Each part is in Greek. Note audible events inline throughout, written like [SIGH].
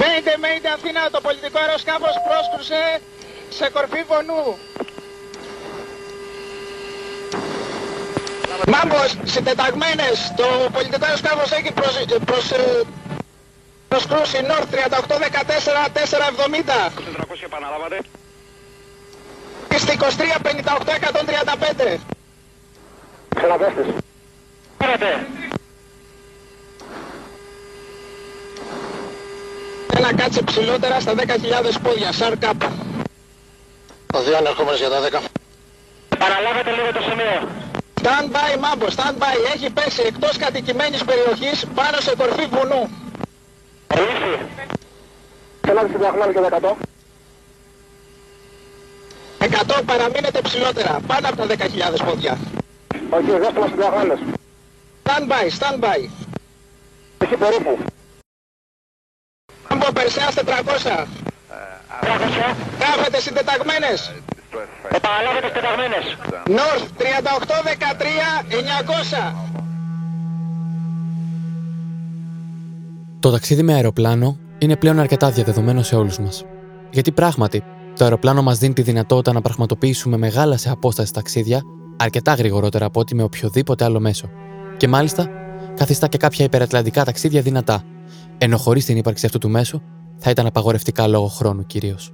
Μέντε, μέντε Αθήνα, το πολιτικό αεροσκάφος πρόσκρουσε σε κορφή βονού. Μάμπος, συντεταγμένες, το πολιτικό αεροσκάφος έχει προς, προς, προσκρούσει North 3814 470. 400 επαναλάβατε. Στη 23 58 135. Ξαναπέστες. Πάρατε. Ένα κάτσε ψηλότερα στα 10.000 πόδια, σαρ κάπου. Ο δύο ανερχόμενος για τα 10. Παραλάβετε λίγο το σημείο. Stand by, Μάμπο, stand by. Έχει πέσει εκτός κατοικημένης περιοχής πάνω σε κορφή βουνού. Ελύση. Θέλατε συνταγμένο και 100. 100 παραμείνετε ψηλότερα, πάνω από τα 10.000 πόδια. Όχι, δεύτερο συνταγμένος. Stand by, stand by. Έχει περίπου. Μάμπο, Περσέας 400. Τρέχωσε. Κάθετε συντεταγμένες. Επαναλάβετε τεταγμένες. North 3813 900. Το ταξίδι με αεροπλάνο είναι πλέον αρκετά διαδεδομένο σε όλους μας. Γιατί πράγματι, το αεροπλάνο μας δίνει τη δυνατότητα να πραγματοποιήσουμε μεγάλα σε απόσταση ταξίδια αρκετά γρηγορότερα από ό,τι με οποιοδήποτε άλλο μέσο. Και μάλιστα, καθιστά και κάποια υπερατλαντικά ταξίδια δυνατά, ενώ χωρίς την ύπαρξη αυτού του μέσου θα ήταν απαγορευτικά λόγω χρόνου κυρίως.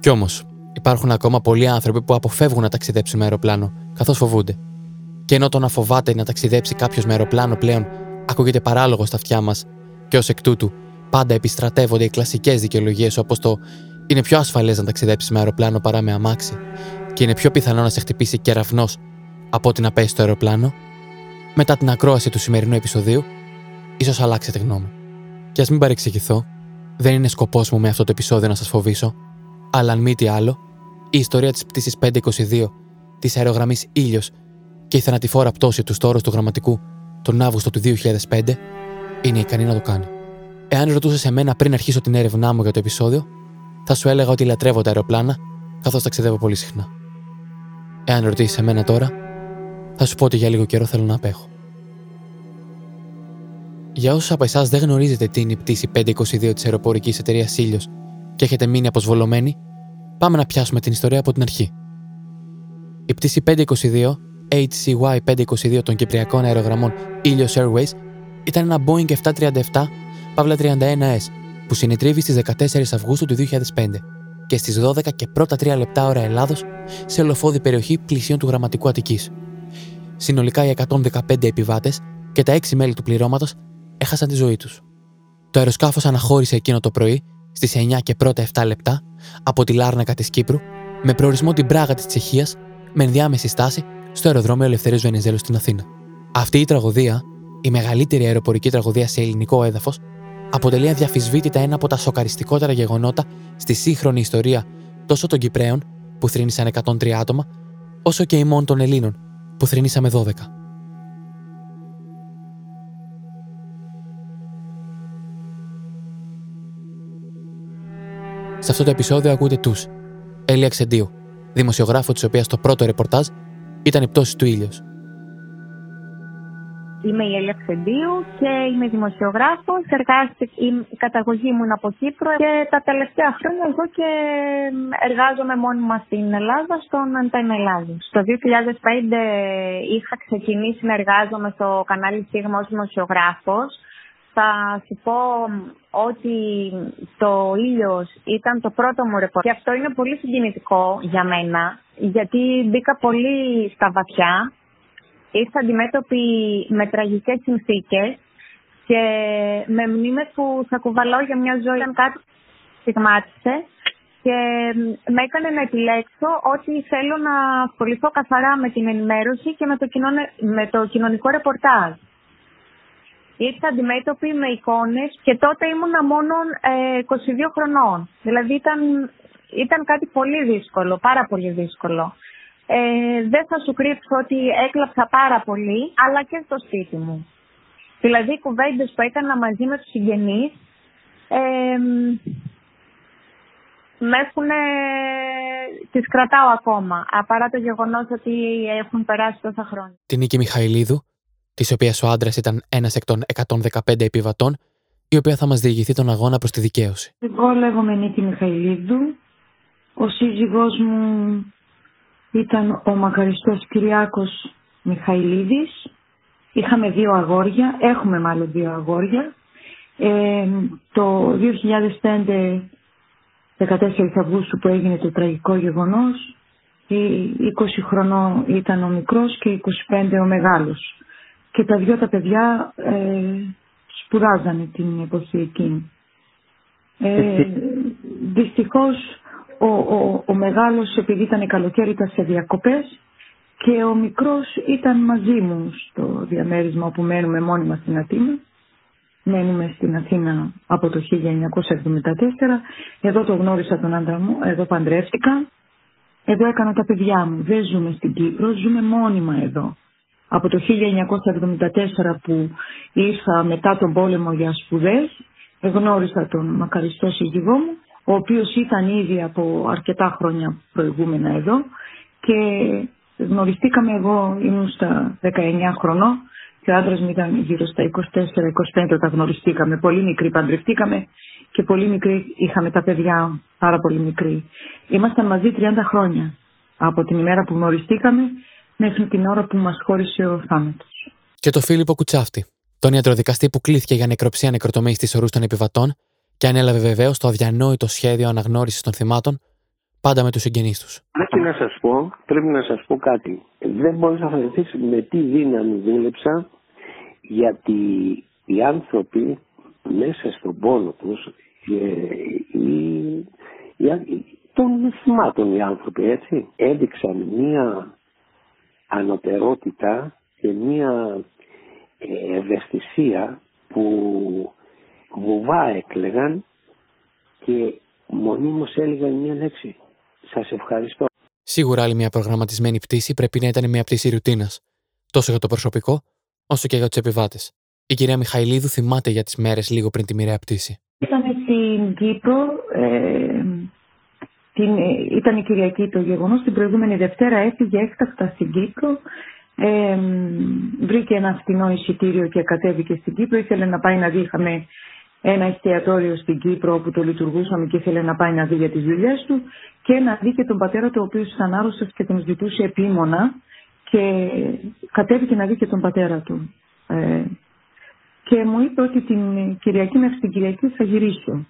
Κι όμως, υπάρχουν ακόμα πολλοί άνθρωποι που αποφεύγουν να ταξιδέψουν με αεροπλάνο, καθώς φοβούνται. Και ενώ το να φοβάται να ταξιδέψει κάποιος με αεροπλάνο πλέον ακούγεται παράλογο στα αυτιά μας, και ως εκ τούτου πάντα επιστρατεύονται οι κλασικές δικαιολογίες όπως το είναι πιο ασφαλές να ταξιδέψεις με αεροπλάνο παρά με αμάξι, και είναι πιο πιθανό να σε χτυπήσει κεραυνός από ότι να πέσει στο αεροπλάνο, μετά την ακρόαση του σημερινού επεισοδίου, ίσως αλλάξετε γνώμη. Και ας μην παρεξηγηθώ, δεν είναι σκοπός μου με αυτό το επεισόδιο να σας φοβήσω, αλλά αν μη τι άλλο, η ιστορία της πτήσης 522 της αερογραμμής Ήλιος και η θανατηφόρα πτώση του στόρου του γραμματικού τον Αύγουστο του 2005 είναι ικανή να το κάνει. Εάν ρωτούσες εμένα πριν αρχίσω την έρευνά μου για το επεισόδιο, θα σου έλεγα ότι λατρεύω τα αεροπλάνα καθώς ταξιδεύω πολύ συχνά. Εάν ρωτήσεις εμένα τώρα, θα σου πω ότι για λίγο καιρό θέλω να απέχω. Για όσους από εσάς δεν γνωρίζετε τι είναι η πτήση 522 της αεροπορικής εταιρείας Ήλιος και έχετε μείνει αποσβολωμένοι, πάμε να πιάσουμε την ιστορία από την αρχή. Η πτήση 522, HCY 522 των Κυπριακών Αερογραμμών Ilios Airways, ήταν ένα Boeing 737 Παύλα 31S που συνετρίβει στις 14 Αυγούστου του 2005 και στις 12 και πρώτα 3 λεπτά ώρα Ελλάδος σε ολοφόδη περιοχή πλησίων του Γραμματικού Αττικής. Συνολικά οι 115 επιβάτες και τα 6 μέλη του πληρώματος έχασαν τη ζωή τους. Το αεροσκάφος αναχώρησε εκείνο το πρωί στις 9 και πρώτα 7 λεπτά από τη Λάρνακα της Κύπρου με προορισμό την Πράγα της Τσεχίας με ενδιάμεση στάση στο αεροδρόμιο Ελευθερίου Βενιζέλου στην Αθήνα. Αυτή η τραγωδία, η μεγαλύτερη αεροπορική τραγωδία σε ελληνικό έδαφος, αποτελεί αδιαφυσβήτητα ένα από τα σοκαριστικότερα γεγονότα στη σύγχρονη ιστορία τόσο των Κυπραίων, που θρύνησαν 103 άτομα, όσο και ημών των Ελλήνων, που θρυνήσαμε 12. Σε αυτό το επεισόδιο ακούτε τους Έλια Ξεντίου, δημοσιογράφο της οποίας το πρώτο ρεπορτάζ ήταν η πτώση του ήλιος. Είμαι η Έλια Ξεντίου και είμαι δημοσιογράφος. Εργάστηκα, η καταγωγή μου είναι από Κύπρο και τα τελευταία χρόνια εγώ και εργάζομαι μόνιμα στην Ελλάδα, στον Αντένα Ελλάδος. Το 2005 είχα ξεκινήσει να εργάζομαι στο κανάλι Σίγμα ως δημοσιογράφος θα σου πω ότι το ήλιος ήταν το πρώτο μου ρεπορτάζ και αυτό είναι πολύ συγκινητικό για μένα γιατί μπήκα πολύ στα βαθιά, ήρθα αντιμέτωπη με τραγικές συνθήκες και με μνήμες που θα κουβαλάω για μια ζωή ήταν κάτι που στιγμάτισε και με έκανε να επιλέξω ότι θέλω να ασχοληθώ καθαρά με την ενημέρωση και με το, με το κοινωνικό ρεπορτάζ ήρθα αντιμέτωπη με εικόνες και τότε ήμουνα μόνο 22 ε, χρονών. Δηλαδή ήταν, ήταν κάτι πολύ δύσκολο, πάρα πολύ δύσκολο. Ε, δεν θα σου κρύψω ότι έκλαψα πάρα πολύ, αλλά και στο σπίτι μου. Δηλαδή οι κουβέντες που έκανα μαζί με τους συγγενείς ε, με έχουν, τις κρατάω ακόμα, παρά το γεγονός ότι έχουν περάσει τόσα χρόνια. Την Νίκη Μιχαηλίδου της οποίας ο άντρας ήταν ένας εκ των 115 επιβατών, η οποία θα μας διηγηθεί τον αγώνα προς τη δικαίωση. Εγώ λέγομαι Νίκη Μιχαηλίδου. Ο σύζυγός μου ήταν ο μακαριστός Κυριάκος Μιχαηλίδης. Είχαμε δύο αγόρια, έχουμε μάλλον δύο αγόρια. Ε, το 2005, 14 Αυγούστου που έγινε το τραγικό γεγονός, 20 χρονών ήταν ο μικρός και 25 ο μεγάλος. Και τα δυο τα παιδιά ε, σπουδάζανε την εποχή εκείνη. Ε, δυστυχώς ο, ο, ο μεγάλος επειδή ήταν καλοκαίρι ήταν σε διακοπές και ο μικρός ήταν μαζί μου στο διαμέρισμα όπου μένουμε μόνιμα στην Αθήνα. Μένουμε στην Αθήνα από το 1974. Εδώ το γνώρισα τον άντρα μου, εδώ παντρεύτηκα. Εδώ έκανα τα παιδιά μου. Δεν ζούμε στην Κύπρο, ζούμε μόνιμα εδώ. Από το 1974 που ήρθα μετά τον πόλεμο για σπουδές, γνώρισα τον μακαριστό σύζυγό μου, ο οποίος ήταν ήδη από αρκετά χρόνια προηγούμενα εδώ και γνωριστήκαμε εγώ, ήμουν στα 19 χρονών και ο άντρας μου ήταν γύρω στα 24-25 όταν γνωριστήκαμε. Πολύ μικροί παντρευτήκαμε και πολύ μικροί είχαμε τα παιδιά, πάρα πολύ μικροί. Ήμασταν μαζί 30 χρόνια από την ημέρα που γνωριστήκαμε μέχρι την ώρα που μας χώρισε ο θάνατος. Και το Φίλιππο Κουτσάφτη, τον ιατροδικαστή που κλήθηκε για νεκροψία νεκροτομής στι ορούς των επιβατών και ανέλαβε βεβαίως το αδιανόητο σχέδιο αναγνώρισης των θυμάτων, πάντα με τους συγγενείς τους. Πρέπει να σας πω, πρέπει να σας πω κάτι. Δεν μπορεί να φανταστείς με τι δύναμη δούλεψα, γιατί οι άνθρωποι μέσα στον πόνο τους, των θυμάτων οι άνθρωποι έτσι, έδειξαν μία ανωτερότητα και μία ε, ευαισθησία που βουβά έκλεγαν και μονίμως έλεγαν μια λέξη. Σας ευχαριστώ. Σίγουρα άλλη μια προγραμματισμένη πτήση πρέπει να ήταν μια πτήση ρουτίνας, τόσο για το προσωπικό, όσο και για τους επιβάτες. Η κυρία Μιχαηλίδου θυμάται για τις μέρες λίγο πριν τη μοιραία πτήση. Ήταν στην Κύπρο, ε, την, ε, ήταν η Κυριακή το γεγονός. Την προηγούμενη Δευτέρα έφυγε έκτακτα στην Κύπρο. Ε, βρήκε ένα φθηνό εισιτήριο και κατέβηκε στην Κύπρο. Ήθελε να πάει να δει. Είχαμε ένα εστιατόριο στην Κύπρο όπου το λειτουργούσαμε και ήθελε να πάει να δει για τις δουλειές του και να δει και τον πατέρα του, ο οποίος ήταν άρρωστος και τον ζητούσε επίμονα. Και κατέβηκε να δει και τον πατέρα του. Ε, και μου είπε ότι την Κυριακή μέχρι την Κυριακή θα γυρίσω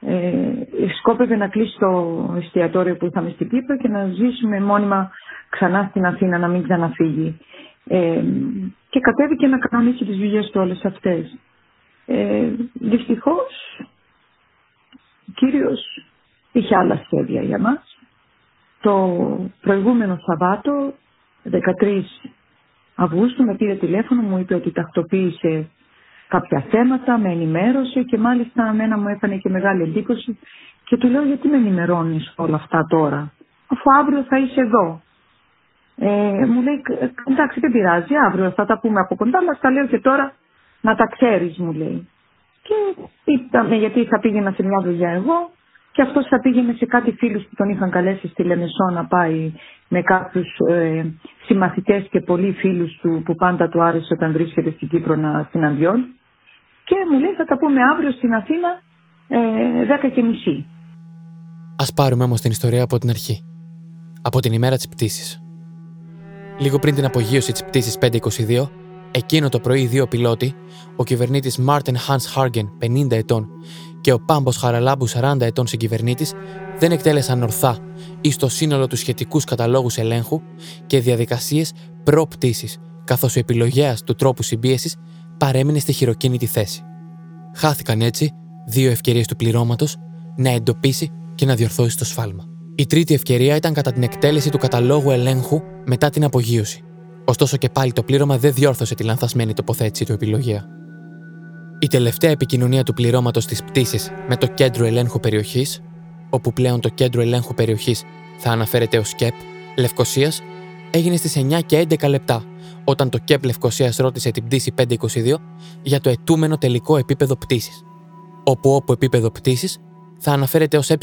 ε, σκόπευε να κλείσει το εστιατόριο που είχαμε στην Κύπρο και να ζήσουμε μόνιμα ξανά στην Αθήνα, να μην ξαναφύγει. Ε, και κατέβηκε να κανονίσει τις δουλειές του όλες αυτές. Ε, δυστυχώς, ο Κύριος είχε άλλα σχέδια για μας. Το προηγούμενο Σαββάτο, 13 Αυγούστου, με πήρε τηλέφωνο, μου είπε ότι τακτοποίησε κάποια θέματα, με ενημέρωσε και μάλιστα μένα μου έκανε και μεγάλη εντύπωση και του λέω γιατί με ενημερώνεις όλα αυτά τώρα, αφού αύριο θα είσαι εδώ. Ε, μου λέει, εντάξει δεν πειράζει, αύριο θα τα πούμε από κοντά, αλλά τα λέω και τώρα να τα ξέρεις μου λέει. Και είπαμε γιατί θα πήγαινα σε μια δουλειά εγώ και αυτός θα πήγαινε σε κάτι φίλους που τον είχαν καλέσει στη Λεμεσό να πάει με κάποιους ε, συμμαθητές και πολλοί φίλους του που πάντα του άρεσε όταν βρίσκεται στην Κύπρο να συναντιών και μου λέει θα τα πούμε αύριο στην Αθήνα ε, 10 και μισή. Ας πάρουμε όμως την ιστορία από την αρχή. Από την ημέρα της πτήσης. Λίγο πριν την απογείωση της πτήσης 522, εκείνο το πρωί οι δύο πιλότοι, ο κυβερνήτης Μάρτιν Hans Χάργεν 50 ετών και ο Πάμπος Χαραλάμπου 40 ετών συγκυβερνήτης, δεν εκτέλεσαν ορθά ή στο σύνολο τους σχετικούς καταλόγους ελέγχου και διαδικασίες προ-πτήσης, καθώς ο επιλογέας του τρόπου συμπίεσης παρέμεινε στη χειροκίνητη θέση. Χάθηκαν έτσι δύο ευκαιρίες του πληρώματος να εντοπίσει και να διορθώσει το σφάλμα. Η τρίτη ευκαιρία ήταν κατά την εκτέλεση του καταλόγου ελέγχου μετά την απογείωση. Ωστόσο και πάλι το πλήρωμα δεν διόρθωσε τη λανθασμένη τοποθέτηση του επιλογέα. Η τελευταία επικοινωνία του πληρώματος της πτήσης με το κέντρο ελέγχου περιοχής, όπου πλέον το κέντρο ελέγχου περιοχής θα αναφέρεται ως ΚΕΠ, Λευκοσίας, έγινε στις 9 και 11 λεπτά όταν το ΚΕΠ Λευκοσίας ρώτησε την πτήση 522 για το ετούμενο τελικό επίπεδο πτήσης. Όπου όπου επίπεδο πτήσης θα αναφέρεται ως ΕΠ,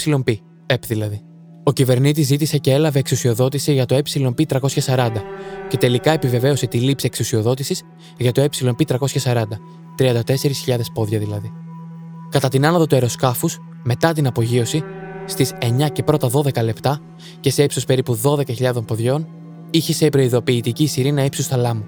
ΕΠ δηλαδή. Ο κυβερνήτης ζήτησε και έλαβε εξουσιοδότηση για το ΕΠ340 και τελικά επιβεβαίωσε τη λήψη εξουσιοδότησης για το ΕΠ340, 34.000 πόδια δηλαδή. Κατά την άνοδο του αεροσκάφους, μετά την απογείωση, στις 9 και πρώτα 12 λεπτά και σε ύψος περίπου 12.000 ποδιών, είχε σε προειδοποιητική σιρήνα ύψους θαλάμου.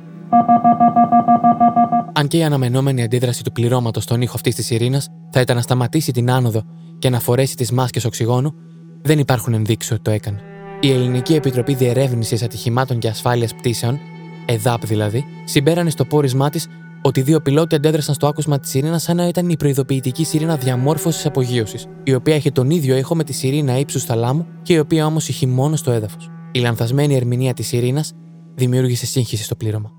Αν και η αναμενόμενη αντίδραση του πληρώματος στον ήχο αυτής της ειρήνα θα ήταν να σταματήσει την άνοδο και να φορέσει τις μάσκες οξυγόνου, δεν υπάρχουν ενδείξεις ότι το έκανε. Η Ελληνική Επιτροπή Διερεύνηση Ατυχημάτων και Ασφάλεια Πτήσεων, ΕΔΑΠ δηλαδή, συμπέρανε στο πόρισμά της ότι δύο πιλότοι αντέδρασαν στο άκουσμα της σιρήνας σαν να ήταν η προειδοποιητική σιρήνα διαμόρφωσης απογείωσης, η οποία έχει τον ίδιο ήχο με τη σιρήνα ύψους θαλάμου και η οποία όμως ηχεί μόνο στο έδαφος. Η λανθασμένη ερμηνεία της ειρήνα δημιούργησε σύγχυση στο πλήρωμα.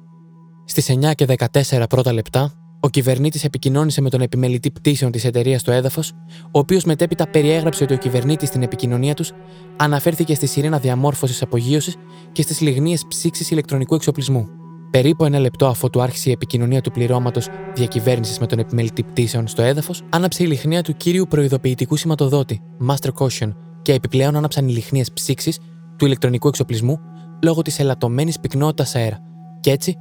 Στις 9 και 14 πρώτα λεπτά, ο κυβερνήτης επικοινώνησε με τον επιμελητή πτήσεων της εταιρείας στο έδαφος, ο οποίος μετέπειτα περιέγραψε ότι ο κυβερνήτης στην επικοινωνία τους αναφέρθηκε στη σιρήνα διαμόρφωσης απογείωσης και στις λιγνίες ψήξης ηλεκτρονικού εξοπλισμού. Περίπου ένα λεπτό αφού του άρχισε η επικοινωνία του πληρώματος διακυβέρνησης με τον επιμελητή πτήσεων στο έδαφος, άναψε η λιχνία του κύριου προειδοποιητικού σηματοδότη, Master Caution, και επιπλέον άναψαν οι λιχνίε ψήξης του ηλεκτρονικού εξοπλισμού λόγω της ελαττωμένης πυκνότητας αέρα, και έτσι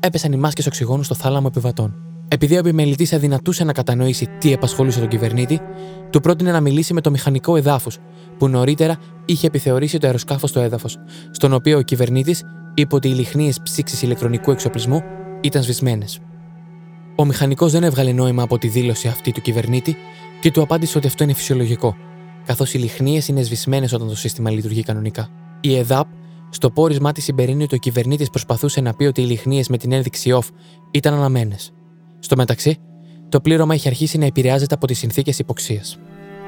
έπεσαν οι μάσκες οξυγόνου στο θάλαμο επιβατών. Επειδή ο επιμελητής αδυνατούσε να κατανοήσει τι επασχολούσε τον κυβερνήτη, του πρότεινε να μιλήσει με το μηχανικό εδάφου, που νωρίτερα είχε επιθεωρήσει το αεροσκάφος στο έδαφος, στον οποίο ο κυβερνήτης είπε ότι οι λιχνίες ψήξης ηλεκτρονικού εξοπλισμού ήταν σβησμένες. Ο μηχανικός δεν έβγαλε νόημα από τη δήλωση αυτή του κυβερνήτη και του απάντησε ότι αυτό είναι φυσιολογικό, καθώς οι λιχνίες είναι σβησμένες όταν το σύστημα λειτουργεί κανονικά. Η ΕΔΑΠ στο πόρισμά της συμπερίνει ότι ο κυβερνήτης προσπαθούσε να πει ότι οι λιχνίες με την ένδειξη off ήταν αναμένε. Στο μεταξύ, το πλήρωμα είχε αρχίσει να επηρεάζεται από τις συνθήκες υποξίας.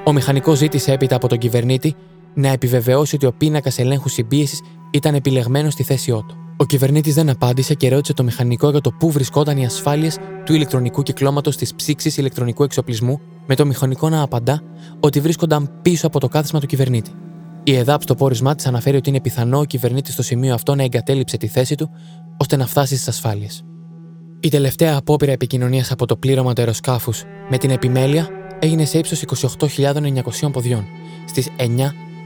Ο μηχανικός ζήτησε έπειτα από τον κυβερνήτη να επιβεβαιώσει ότι ο πίνακας ελέγχου συμπίεσης ήταν επιλεγμένος στη θέσιό του. Ο κυβερνήτης δεν απάντησε και ρώτησε το μηχανικό για το πού βρισκόταν οι ασφάλειες του ηλεκτρονικού κυκλώματος της ψήξης ηλεκτρονικού εξοπλισμού, με το μηχανικό να απαντά ότι βρίσκονταν πίσω από το κάθισμα του κυβερνήτη. Η ΕΔΑΠ στο πόρισμά της αναφέρει ότι είναι πιθανό ο κυβερνήτης στο σημείο αυτό να εγκατέλειψε τη θέση του ώστε να φτάσει στις ασφάλειες. Η τελευταία απόπειρα επικοινωνίας από το πλήρωμα του αεροσκάφους με την επιμέλεια έγινε σε ύψος 28.900 ποδιών στις 9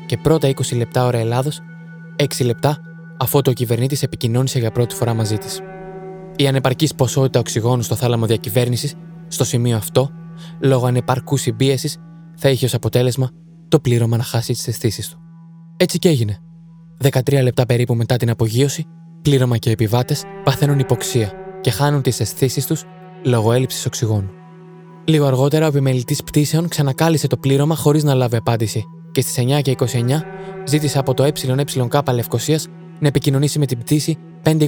και πρώτα 20 λεπτά ώρα Ελλάδος, 6 λεπτά αφού το κυβερνήτης επικοινώνησε για πρώτη φορά μαζί της. Η ανεπαρκής ποσότητα οξυγόνου στο θάλαμο διακυβέρνησης, στο σημείο αυτό, λόγω ανεπαρκούς συμπίεσης, θα είχε ως αποτέλεσμα το πλήρωμα να χάσει τις αισθήσεις του. Έτσι και έγινε. 13 λεπτά περίπου μετά την απογείωση, πλήρωμα και επιβάτες παθαίνουν υποξία και χάνουν τις αισθήσεις τους λόγω έλλειψης οξυγόνου. Λίγο αργότερα, ο επιμελητής πτήσεων ξανακάλυψε το πλήρωμα χωρίς να λάβει απάντηση και στις 9 και 29 ζήτησε από το ΕΕΚ Λευκοσίας να επικοινωνήσει με την πτήση 522.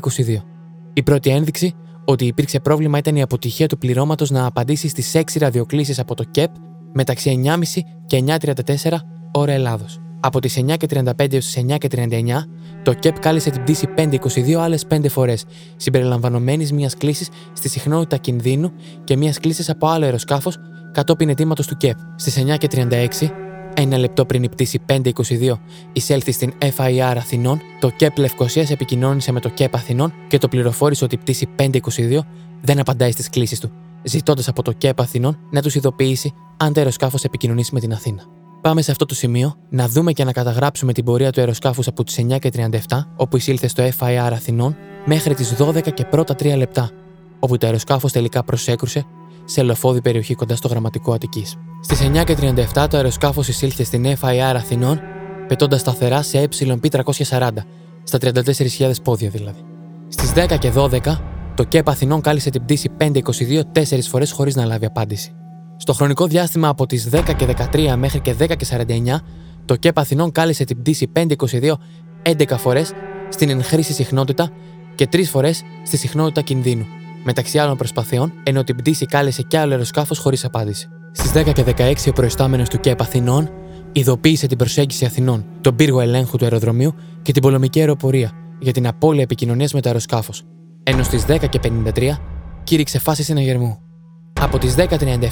Η πρώτη ένδειξη ότι υπήρξε πρόβλημα ήταν η αποτυχία του πληρώματος να απαντήσει στις 6 ραδιοκλήσεις από το ΚΕΠ μεταξύ 9.30 και 9.34 ώρα Ελλάδος. Από τις 9 και 35 έως τις 9 και 39, το ΚΕΠ κάλεσε την πτήση 522 άλλες 5 φορές, συμπεριλαμβανομένης μιας κλίση στη συχνότητα κινδύνου και μιας κλίση από άλλο αεροσκάφος κατόπιν αιτήματος του ΚΕΠ. Στις 9 και 36, ένα λεπτό πριν η πτήση 522 εισέλθει στην FIR Αθηνών, το ΚΕΠ Λευκοσίας επικοινώνησε με το ΚΕΠ Αθηνών και το πληροφόρησε ότι η πτήση 522 δεν απαντάει στις κλήσεις του, ζητώντας από το ΚΕΠ Αθηνών να τους ειδοποιήσει αν το αεροσκάφος επικοινωνήσει με την Αθήνα. Πάμε σε αυτό το σημείο να δούμε και να καταγράψουμε την πορεία του αεροσκάφους από τις 9 και 37, όπου εισήλθε στο FIR Αθηνών, μέχρι τις 12 και πρώτα 3 λεπτά, όπου το αεροσκάφος τελικά προσέκρουσε σε λοφόδη περιοχή κοντά στο γραμματικό Αττικής. Στις 9 και 37 το αεροσκάφος εισήλθε στην FIR Αθηνών, πετώντας σταθερά σε ε340, στα 34.000 πόδια δηλαδή. Στις 10 και 12 το ΚΕΠ Αθηνών κάλεσε την πτήση 522 τέσσερις φορές χωρίς να λάβει απάντηση. Στο χρονικό διάστημα από τις 10 και 13 μέχρι και 10 και 49, το ΚΕΠ Αθηνών κάλεσε την πτήση 522 11 φορές στην ενχρήση συχνότητα και 3 φορές στη συχνότητα κινδύνου, μεταξύ άλλων προσπαθειών, ενώ την πτήση κάλεσε κι άλλο αεροσκάφος χωρίς απάντηση. Στις 10 και 16, ο προϊστάμενος του ΚΕΠ Αθηνών ειδοποίησε την προσέγγιση Αθηνών, τον πύργο ελέγχου του αεροδρομίου και την πολεμική αεροπορία για την απώλεια επικοινωνίας με το αεροσκάφος. Ενώ στις 10 και 53 κήρυξε φάση συναγερμού. Από τις 10.37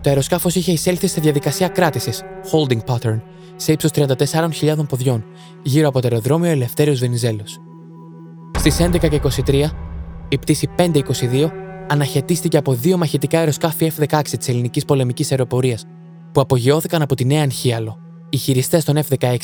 το αεροσκάφος είχε εισέλθει στη διαδικασία κράτησης, holding pattern, σε ύψος 34.000 ποδιών, γύρω από το αεροδρόμιο Ελευθέριος Βενιζέλος. Στις 11 και 23, η πτήση 522 αναχαιτίστηκε από δύο μαχητικά αεροσκάφη F-16 της ελληνικής πολεμικής αεροπορίας, που απογειώθηκαν από τη Νέα Ανχίαλο. Οι χειριστές των F-16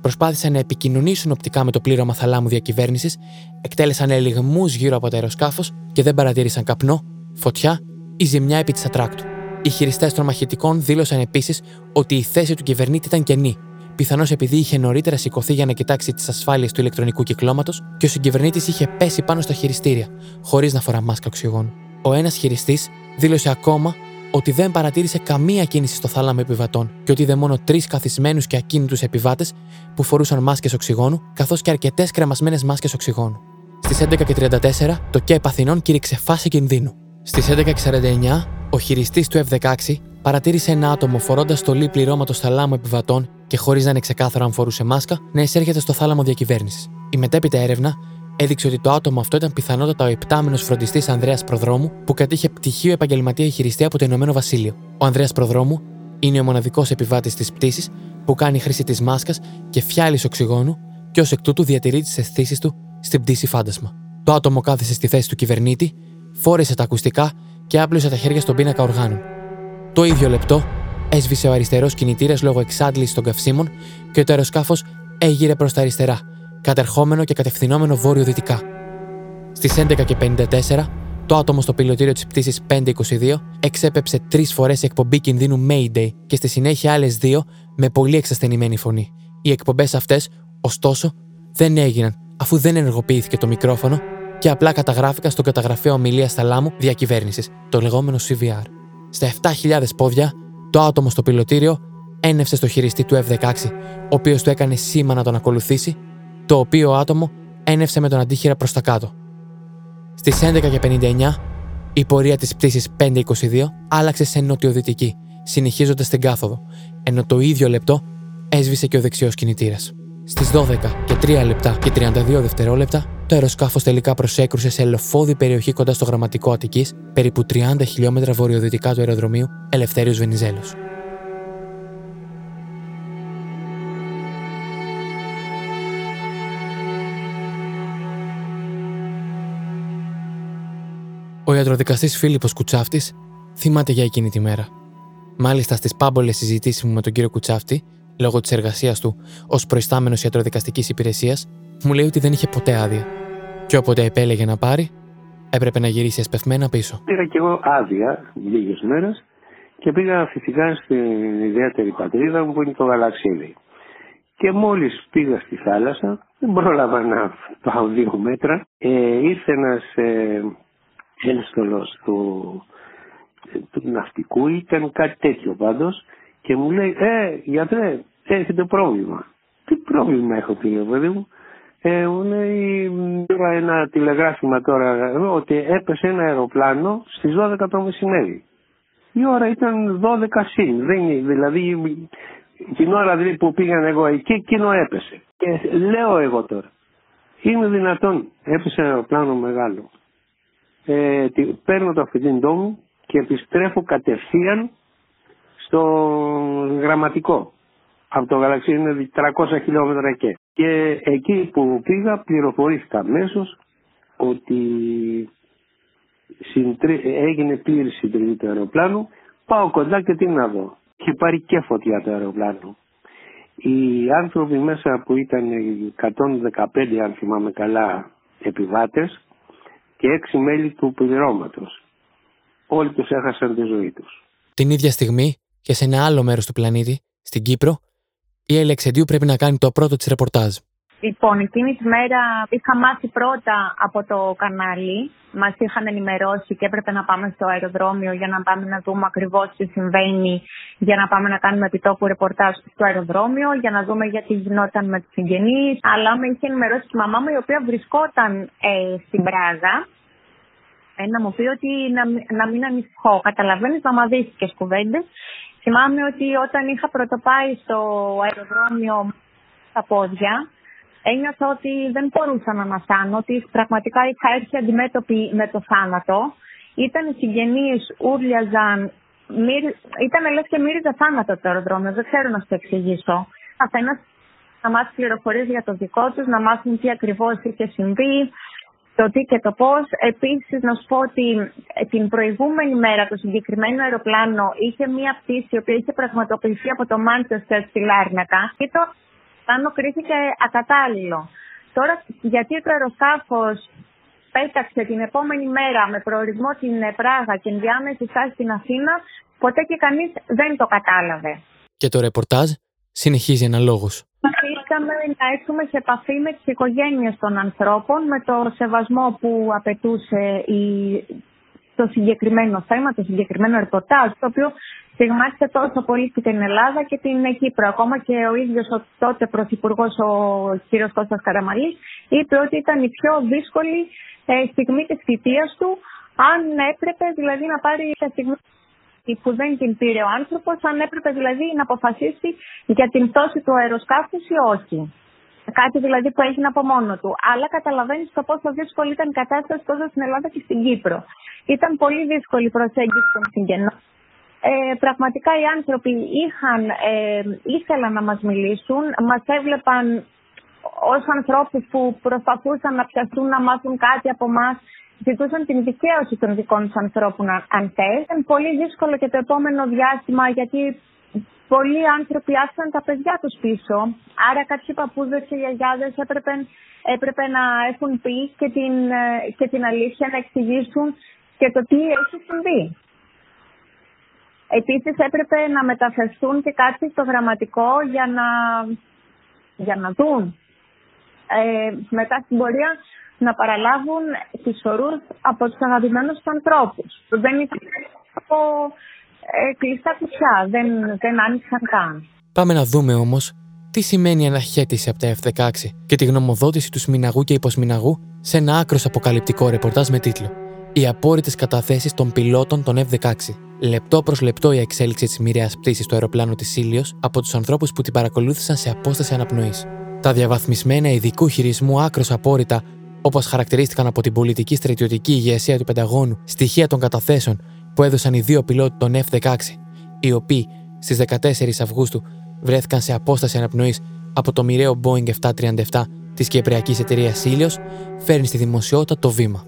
προσπάθησαν να επικοινωνήσουν οπτικά με το πλήρωμα θαλάμου διακυβέρνησης, εκτέλεσαν ελιγμούς γύρω από το αεροσκάφος και δεν παρατήρησαν καπνό, φωτιά ή ζημιά επί της ατράκτου. Οι χειριστές των μαχητικών δήλωσαν επίσης ότι η θέση του κυβερνήτη ήταν κενή, πιθανώς επειδή είχε νωρίτερα σηκωθεί για να κοιτάξει τις ασφάλειες του ηλεκτρονικού κυκλώματος και ο συγκυβερνήτης είχε πέσει πάνω στα χειριστήρια, χωρίς να φορά μάσκα οξυγόνου. Ο ένας χειριστής δήλωσε ακόμα ότι δεν παρατήρησε καμία κίνηση στο θάλαμο επιβατών και ότι είδε μόνο τρεις καθισμένους και ακίνητους επιβάτες που φορούσαν μάσκες οξυγόνου, καθώς και αρκετές κρεμασμένες μάσκες οξυγόνου. Στις 11.34 το ΚΕΠ Αθηνών κήρυξε φάση κινδύνου. Στις 11.49 ο χειριστής του F-16 παρατήρησε ένα άτομο φορώντας στολή πληρώματο θαλάμου επιβατών και χωρίς να είναι ξεκάθαρο αν φορούσε μάσκα να εισέρχεται στο θάλαμο διακυβέρνησης. Η μετέπειτα έρευνα έδειξε ότι το άτομο αυτό ήταν πιθανότατα ο επτάμενος φροντιστής Ανδρέας Προδρόμου που κατήχε πτυχίο επαγγελματία χειριστή από το Ηνωμένο Βασίλειο. Ο Ανδρέας Προδρόμου είναι ο μοναδικός επιβάτης της πτήσης που κάνει χρήση της μάσκας και φιάλης οξυγόνου και ως εκ τούτου διατηρεί τις αισθήσεις του στην πτήση φάντασμα. Το άτομο κάθισε στη θέση του κυβερνήτη, φόρεσε τα ακουστικά και άπλωσε τα χέρια στον πίνακα οργάνων. Το ίδιο λεπτό έσβησε ο αριστερός κινητήρας λόγω εξάντλησης των καυσίμων και το αεροσκάφο έγειρε προς τα αριστερά, κατερχόμενο και κατευθυνόμενο βόρειο-δυτικά. Στις 11.54, το άτομο στο πιλωτήριο της πτήσης 522 εξέπεψε τρεις φορές εκπομπή κινδύνου Mayday και στη συνέχεια άλλες δύο με πολύ εξασθενημένη φωνή. Οι εκπομπές αυτές, ωστόσο, δεν έγιναν αφού δεν ενεργοποιήθηκε το μικρόφωνο και απλά καταγράφηκαν στο καταγραφείο ομιλία θαλάμου διακυβέρνησης, το λεγόμενο CVR. Στα 7.000 πόδια, το άτομο στο πιλωτήριο ένευσε στο χειριστή του F-16, ο οποίος του έκανε σήμα να τον ακολουθήσει το οποίο άτομο ένευσε με τον αντίχειρα προς τα κάτω. Στις 11.59, η πορεία της πτήσης 522 άλλαξε σε νοτιοδυτική, συνεχίζοντας την κάθοδο, ενώ το ίδιο λεπτό έσβησε και ο δεξιός κινητήρας. Στις 12 και 3 λεπτά και 32 δευτερόλεπτα, το αεροσκάφος τελικά προσέκρουσε σε ελοφόδη περιοχή κοντά στο γραμματικό Αττικής, περίπου 30 χιλιόμετρα βορειοδυτικά του αεροδρομίου Ελευθέριος Βενιζέλος. Ο ιατροδικαστής Φίλιππος Κουτσάφτης θυμάται για εκείνη τη μέρα. Μάλιστα στις πάμπολες συζητήσεις μου με τον κύριο Κουτσάφτη, λόγω της εργασίας του ως προϊστάμενος ιατροδικαστικής υπηρεσίας, μου λέει ότι δεν είχε ποτέ άδεια. Και όποτε επέλεγε να πάρει, έπρεπε να γυρίσει εσπευμένα πίσω. Πήρα κι εγώ άδεια λίγες μέρες και πήγα φυσικά στην ιδιαίτερη πατρίδα μου που είναι το Γαλαξίδι. Και μόλις πήγα στη θάλασσα, δεν πρόλαβα να πάω δύο μέτρα, ε, ήρθε ένας ε, ένστολος του, του ναυτικού ήταν κάτι τέτοιο πάντως και μου λέει «Ε, γιατρέ, έχετε πρόβλημα». «Τι πρόβλημα έχω» πει παιδί μου; Ε, μου λέει ένα τηλεγράφημα τώρα ότι έπεσε ένα αεροπλάνο στις 12 το μεσημέρι. Η ώρα ήταν 12 συν, δεν, δηλαδή την ώρα δηλαδή που πήγαν εγώ εκεί εκείνο έπεσε. Και λέω εγώ τώρα, είναι δυνατόν, έπεσε ένα αεροπλάνο μεγάλο ε, παίρνω το αυτοκίνητό μου και επιστρέφω κατευθείαν στο γραμματικό. Από το γαλαξί είναι 300 χιλιόμετρα εκεί. Και εκεί που πήγα πληροφορήθηκα αμέσως ότι έγινε πλήρη συντριβή του αεροπλάνου. Πάω κοντά και τι να δω. Είχε πάρει και φωτιά το αεροπλάνο. Οι άνθρωποι μέσα που ήταν 115 αν θυμάμαι καλά επιβάτες και έξι μέλη του πληρώματος. Όλοι τους έχασαν τη ζωή τους. Την ίδια στιγμή και σε ένα άλλο μέρος του πλανήτη, στην Κύπρο, η Ελεξεντίου πρέπει να κάνει το πρώτο της ρεπορτάζ. Λοιπόν, εκείνη τη μέρα είχα μάθει πρώτα από το κανάλι. Μας είχαν ενημερώσει και έπρεπε να πάμε στο αεροδρόμιο για να πάμε να δούμε ακριβώς τι συμβαίνει, για να πάμε να κάνουμε επιτόπου ρεπορτάζ στο αεροδρόμιο, για να δούμε γιατί γινόταν με τους συγγενείς. Αλλά με είχε ενημερώσει και η μαμά μου, η οποία βρισκόταν ε, στην Πράγα. Ε, να μου πει ότι να, να μην ανησυχώ. Καταλαβαίνεις, να και κουβέντες. Θυμάμαι ότι όταν είχα πρωτοπάει στο αεροδρόμιο στα πόδια, ένιωθα ότι δεν μπορούσα να αναστάνω, ότι πραγματικά είχα έρθει αντιμέτωπη με το θάνατο. Ήταν οι συγγενείς, ούρλιαζαν, ήταν λες και μύριζα θάνατο το αεροδρόμιο, δεν ξέρω να σου το εξηγήσω. Καθένας να μάθει πληροφορίες για το δικό τους, να μάθουν τι ακριβώς είχε συμβεί. Το τι και το πώς. Επίσης να σου πω ότι ε, την προηγούμενη μέρα το συγκεκριμένο αεροπλάνο είχε μία πτήση η οποία είχε πραγματοποιηθεί από το Μάντσεστερ στη Λάρνακα και το αεροπλάνο κρίθηκε ακατάλληλο. Τώρα γιατί το αεροσκάφος πέταξε την επόμενη μέρα με προορισμό την Πράγα και ενδιάμεση στάση στην Αθήνα, ποτέ και κανείς δεν το κατάλαβε. Και το ρεπορτάζ συνεχίζει αναλόγως. Θέλαμε να έρθουμε σε επαφή με τις οικογένειες των ανθρώπων, με το σεβασμό που απαιτούσε η, το συγκεκριμένο θέμα, το συγκεκριμένο ρεπορτάζ, το οποίο στιγμάτισε τόσο πολύ και την Ελλάδα και την Κύπρο. Ακόμα και ο ίδιος ο τότε Πρωθυπουργός, ο κ. Κώστας Καραμαλής, είπε ότι ήταν η πιο δύσκολη ε, στιγμή της θητείας του, αν έπρεπε δηλαδή να πάρει τα στιγμή που δεν την πήρε ο άνθρωπος, αν έπρεπε δηλαδή να αποφασίσει για την πτώση του αεροσκάφους ή όχι. Κάτι δηλαδή που έγινε από μόνο του. Αλλά καταλαβαίνεις το πόσο δύσκολη ήταν η κατάσταση τόσο στην Ελλάδα και στην Κύπρο. Ήταν πολύ δύσκολη η προσέγγιση των συγγενών. Ε, πραγματικά οι άνθρωποι είχαν, ε, ήθελαν να μας μιλήσουν, μας έβλεπαν ως ανθρώπους που προσπαθούσαν να πιαστούν να μάθουν κάτι από εμά ζητούσαν την δικαίωση των δικών τους ανθρώπων αν θες. Ήταν πολύ δύσκολο και το επόμενο διάστημα γιατί πολλοί άνθρωποι άφησαν τα παιδιά τους πίσω. Άρα κάποιοι παππούδες και γιαγιάδες έπρεπε, έπρεπε να έχουν πει και την, και την αλήθεια, να εξηγήσουν και το τι έχει συμβεί. Επίσης έπρεπε να μεταφερθούν και κάτι στο γραμματικό για να, για να δουν. Ε, μετά στην πορεία να παραλάβουν τις ορούς από τους αγαπημένους τους ανθρώπους. Δεν ήταν από ε, κλειστά κουτιά, δεν, δεν άνοιξαν καν. Πάμε να δούμε όμως τι σημαίνει αναχέτηση από τα F-16 και τη γνωμοδότηση του Σμιναγού και Υποσμιναγού σε ένα άκρος αποκαλυπτικό ρεπορτάζ με τίτλο Οι απόρριτες καταθέσεις των πιλότων των F-16. Λεπτό προς λεπτό η εξέλιξη της μοιραίας πτήσης του αεροπλάνου της Ήλιος από τους ανθρώπους που την παρακολούθησαν σε απόσταση αναπνοής. Τα διαβαθμισμένα ειδικού χειρισμού άκρος απόρριτα όπως χαρακτηρίστηκαν από την πολιτική στρατιωτική ηγεσία του Πενταγώνου, στοιχεία των καταθέσεων που έδωσαν οι δύο πιλότοι των F-16, οι οποίοι στις 14 Αυγούστου βρέθηκαν σε απόσταση αναπνοής από το μοιραίο Boeing 737 της κυπριακής εταιρείας Ήλιο, φέρνει στη δημοσιότητα το βήμα.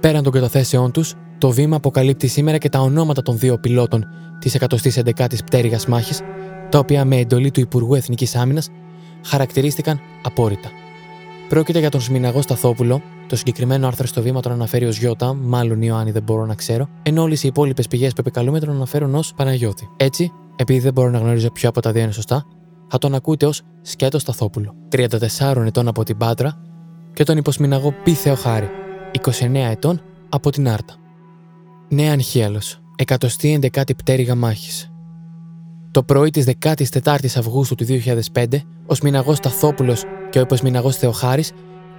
Πέραν των καταθέσεών τους, το βήμα αποκαλύπτει σήμερα και τα ονόματα των δύο πιλότων της 111η πτέρυγας μάχης, τα οποία με εντολή του Υπουργού Εθνικής Άμυνας χαρακτηρίστηκαν απόρριτα. Πρόκειται για τον Σμιναγό Σταθόπουλο, το συγκεκριμένο άρθρο στο βήμα τον αναφέρει ως Γιώτα, μάλλον Ιωάννη δεν μπορώ να ξέρω, ενώ όλες οι υπόλοιπες πηγές που επικαλούμε τον αναφέρουν ως Παναγιώτη. Έτσι, επειδή δεν μπορώ να γνωρίζω ποιο από τα δύο είναι σωστά, θα τον ακούτε ως Σκέτος Σταθόπουλο, 34 ετών από την Πάτρα, και τον υποσμιναγό Πι Θεοχάρη, 29 ετών από την Άρτα. Νέα Ανχίαλος, 111η πτέρυγα μάχης. Το πρωί της 14η Αυγούστου του 2005, ο Σμιναγός Σταθόπουλος και ο υποσμηναγό Θεοχάρης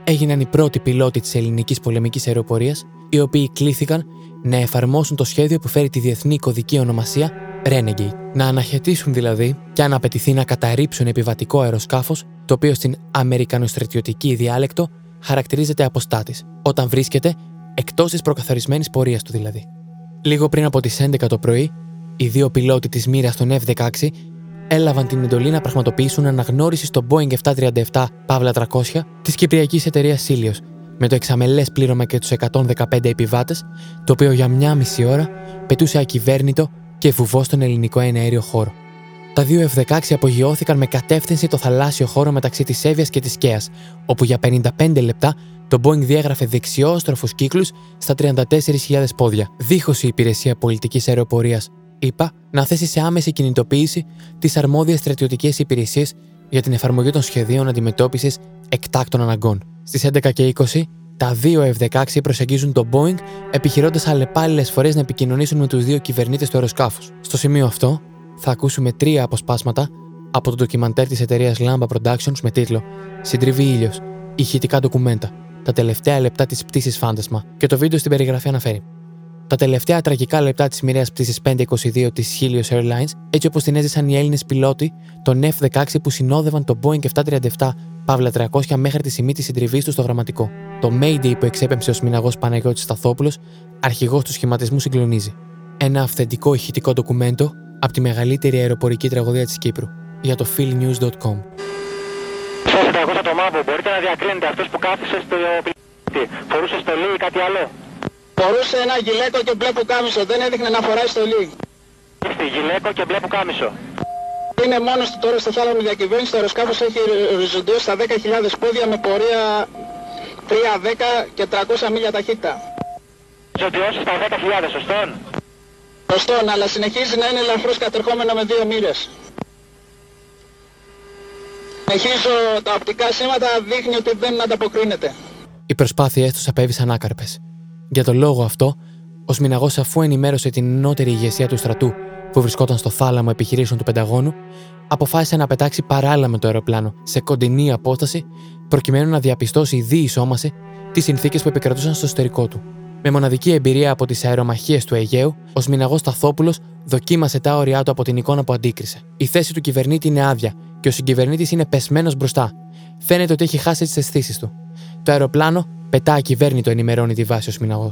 έγιναν οι πρώτοι πιλότοι της ελληνικής πολεμικής αεροπορίας, οι οποίοι κλήθηκαν να εφαρμόσουν το σχέδιο που φέρει τη διεθνή κωδική ονομασία Renegade. Να αναχαιτήσουν δηλαδή και αν απαιτηθεί να καταρρύψουν επιβατικό αεροσκάφος, το οποίο στην Αμερικανοστρατιωτική διάλεκτο χαρακτηρίζεται αποστάτης, όταν βρίσκεται εκτός της προκαθορισμένης πορείας του δηλαδή. Λίγο πριν από τις 11 το πρωί, οι δύο πιλότοι της μοίρας των F-16 έλαβαν την εντολή να πραγματοποιήσουν αναγνώριση στο Boeing 737 Παύλα 300 της κυπριακής εταιρείας Σίλιο, με το εξαμελές πλήρωμα και τους 115 επιβάτες, το οποίο για μια μισή ώρα πετούσε ακυβέρνητο και βουβό στον ελληνικό εναέριο χώρο. Τα δύο F-16 απογειώθηκαν με κατεύθυνση το θαλάσσιο χώρο μεταξύ της Εύβοιας και της Καία, όπου για 55 λεπτά το Boeing διέγραφε δεξιόστροφους κύκλους στα 34.000 πόδια, δίχως η υπηρεσία πολιτικής αεροπορίας είπα να θέσει σε άμεση κινητοποίηση τις αρμόδιες στρατιωτικές υπηρεσίες για την εφαρμογή των σχεδίων αντιμετώπισης εκτάκτων αναγκών. Στις 11 και 20, τα δύο F-16 προσεγγίζουν το Boeing, επιχειρώντας αλλεπάλληλες φορές να επικοινωνήσουν με τους δύο κυβερνήτες του αεροσκάφους. Στο σημείο αυτό, θα ακούσουμε τρία αποσπάσματα από το ντοκιμαντέρ της εταιρείας Lamba Productions με τίτλο Συντριβή ήλιος, ηχητικά ντοκουμέντα, τα τελευταία λεπτά της πτήσης Φάντασμα, και το βίντεο στην περιγραφή αναφέρει τα τελευταία τραγικά λεπτά της μοιραίας πτήση 522 της Helios Airlines, έτσι όπως την έζησαν οι Έλληνες πιλότοι των F-16 που συνόδευαν το Boeing 737 Παύλα 300 μέχρι τη σημεία της συντριβής του στο γραμματικό. Το Mayday που εξέπεμψε ως μηναγός Παναγιώτης Σταθόπουλος, αρχηγός του σχηματισμού, συγκλονίζει. Ένα αυθεντικό ηχητικό ντοκουμέντο από τη μεγαλύτερη αεροπορική τραγωδία της Κύπρου για το philnews.com. Σα εγώ το μάπο, μπορείτε να διακρίνετε αυτός που κάθισε στο Τι, φορούσε στολή ή κάτι άλλο; Φορούσε ένα γυλαίκο και μπλε πουκάμισο, δεν έδειχνε να φοράει στολή. Ήρθε γυλαίκο και μπλε κάμισο. Είναι μόνος του τώρα στο θάλαμο διακυβέρνηση. Το αεροσκάφο έχει οριζοντιώσει στα 10.000 πόδια με πορεία 3, 10 και 300 μίλια ταχύτητα. Ζωτιώσει στα 10.000, σωστόν; Σωστόν, αλλά συνεχίζει να είναι ελαφρώς κατερχόμενο με δύο μοίρες. Συνεχίζω τα οπτικά σήματα δείχνει ότι δεν ανταποκρίνεται. Οι προσπάθειές τους απέβησαν άκαρπες. Για τον λόγο αυτό, ο Σμιναγός, αφού ενημέρωσε την ενώτερη ηγεσία του στρατού που βρισκόταν στο θάλαμο επιχειρήσεων του Πενταγώνου, αποφάσισε να πετάξει παράλληλα με το αεροπλάνο σε κοντινή απόσταση, προκειμένου να διαπιστώσει ή διεισόμασε τις συνθήκες που επικρατούσαν στο εσωτερικό του. Με μοναδική εμπειρία από τις αερομαχίες του Αιγαίου, ο Σμιναγός Ταθόπουλο δοκίμασε τα όρια του από την εικόνα που αντίκρισε. Η θέση του κυβερνήτη είναι άδεια και ο συγκυβερνήτης είναι πεσμένος μπροστά. Φαίνεται ότι έχει χάσει τις αισθήσεις του. Το αεροπλάνο πετά ακυβέρνητο, ενημερώνει τη βάση ο Σμιναγό.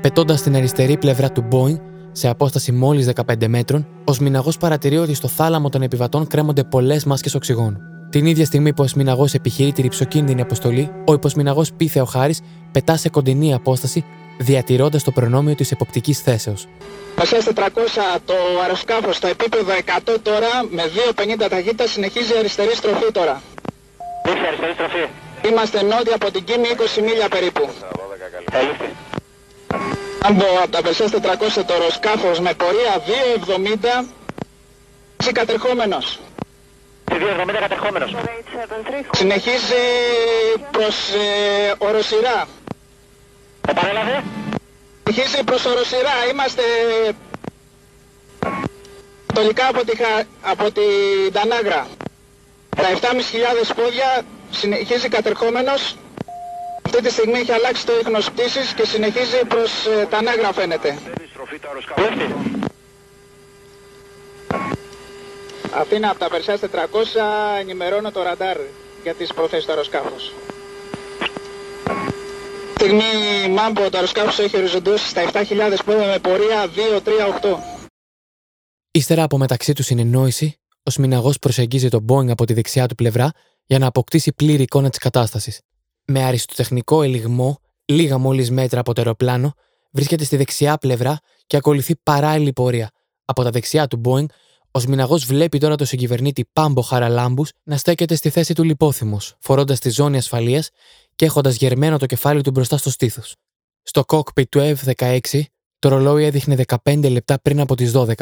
Πετώντας στην αριστερή πλευρά του Boeing, σε απόσταση μόλις 15 μέτρων, ο Σμιναγό παρατηρεί ότι στο θάλαμο των επιβατών κρέμονται πολλές μάσκες οξυγόνου. Την ίδια στιγμή που ο Σμιναγό επιχειρεί τη ρηψοκίνδυνη αποστολή, ο υποσμιναγός Πίθεο Χάρη πετά σε κοντινή απόσταση, διατηρώντας το προνόμιο της εποπτικής θέσεως. Πασιά 400 το αεροσκάφος στο επίπεδο 100 τώρα με 2,50 ταχύτητα συνεχίζει αριστερή στροφή τώρα. Ήρθε αριστερή στροφή. Είμαστε νότια από την Κίμη 20 μίλια περίπου. Ελήφθη. Άμπο από τα Περσές 400 το αεροσκάφος με πορεία 2,70 είσαι κατερχόμενος. Στη 270 κατερχόμενος. Συνεχίζει προς ε, οροσυρά. Επανέλαβε. Συνεχίζει προς οροσυρά. Είμαστε ανατολικά από, τη, Χα- από την Τανάγρα. Τα 7.500 πόδια συνεχίζει κατερχόμενος. Αυτή τη στιγμή έχει αλλάξει το ίχνος πτήσης και συνεχίζει προς ε, Τανάγρα φαίνεται. Ήρθε. Αθήνα από τα Περσάς 400 ενημερώνω το ραντάρ για τις προθέσεις του αεροσκάφους. Στιγμή Μάμπο το αεροσκάφος έχει οριζοντώσει στα 7.000 πόδια με πορεία 2-3-8. Ύστερα από μεταξύ τους συνεννόηση, ο Σμιναγός προσεγγίζει τον Boeing από τη δεξιά του πλευρά για να αποκτήσει πλήρη εικόνα της κατάστασης. Με αριστοτεχνικό ελιγμό, λίγα μόλις μέτρα από το αεροπλάνο, βρίσκεται στη δεξιά πλευρά και ακολουθεί παράλληλη πορεία. Από τα δεξιά του Boeing, ο Σμιναγός βλέπει τώρα τον συγκυβερνήτη Πάμπο Χαραλάμπους να στέκεται στη θέση του λιπόθυμος, φορώντας τη ζώνη ασφαλείας και έχοντας γερμένο το κεφάλι του μπροστά στο στήθος. Στο κόκπιτ του F-16, το ρολόι έδειχνε 15 λεπτά πριν από τις 12,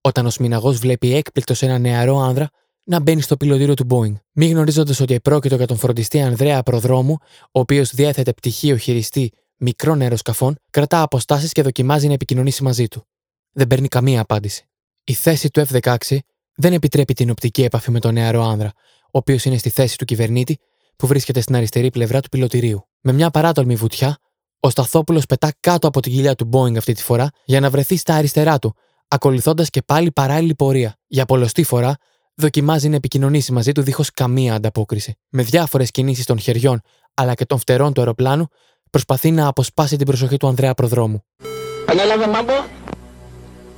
όταν ο Σμιναγός βλέπει έκπληκτος ένα νεαρό άνδρα να μπαίνεις στο πιλωτήριο του Boeing. Μη γνωρίζοντας ότι επρόκειτο για τον φροντιστή Ανδρέα Προδρόμου, ο οποίος διέθετε πτυχίο χειριστή μικρών αεροσκαφών, κρατά αποστάσεις και δοκιμάζει να επικοινωνήσει μαζί του. Δεν παίρνει καμία απάντηση. Η θέση του F-16 δεν επιτρέπει την οπτική επαφή με τον νεαρό άνδρα, ο οποίος είναι στη θέση του κυβερνήτη που βρίσκεται στην αριστερή πλευρά του πιλωτηρίου. Με μια παράτολμη βουτιά, ο Σταθόπουλος πετά κάτω από την κοιλιά του Boeing αυτή τη φορά για να βρεθεί στα αριστερά του, ακολουθώντας και πάλι παράλληλη πορεία. Για πολλωστή φορά, δοκιμάζει να επικοινωνήσει μαζί του δίχως καμία ανταπόκριση. Με διάφορες κινήσεις των χεριών αλλά και των φτερών του αεροπλάνου, προσπαθεί να αποσπάσει την προσοχή του Ανδρέα Προδρόμου. Ανέλαβε Μάμπο.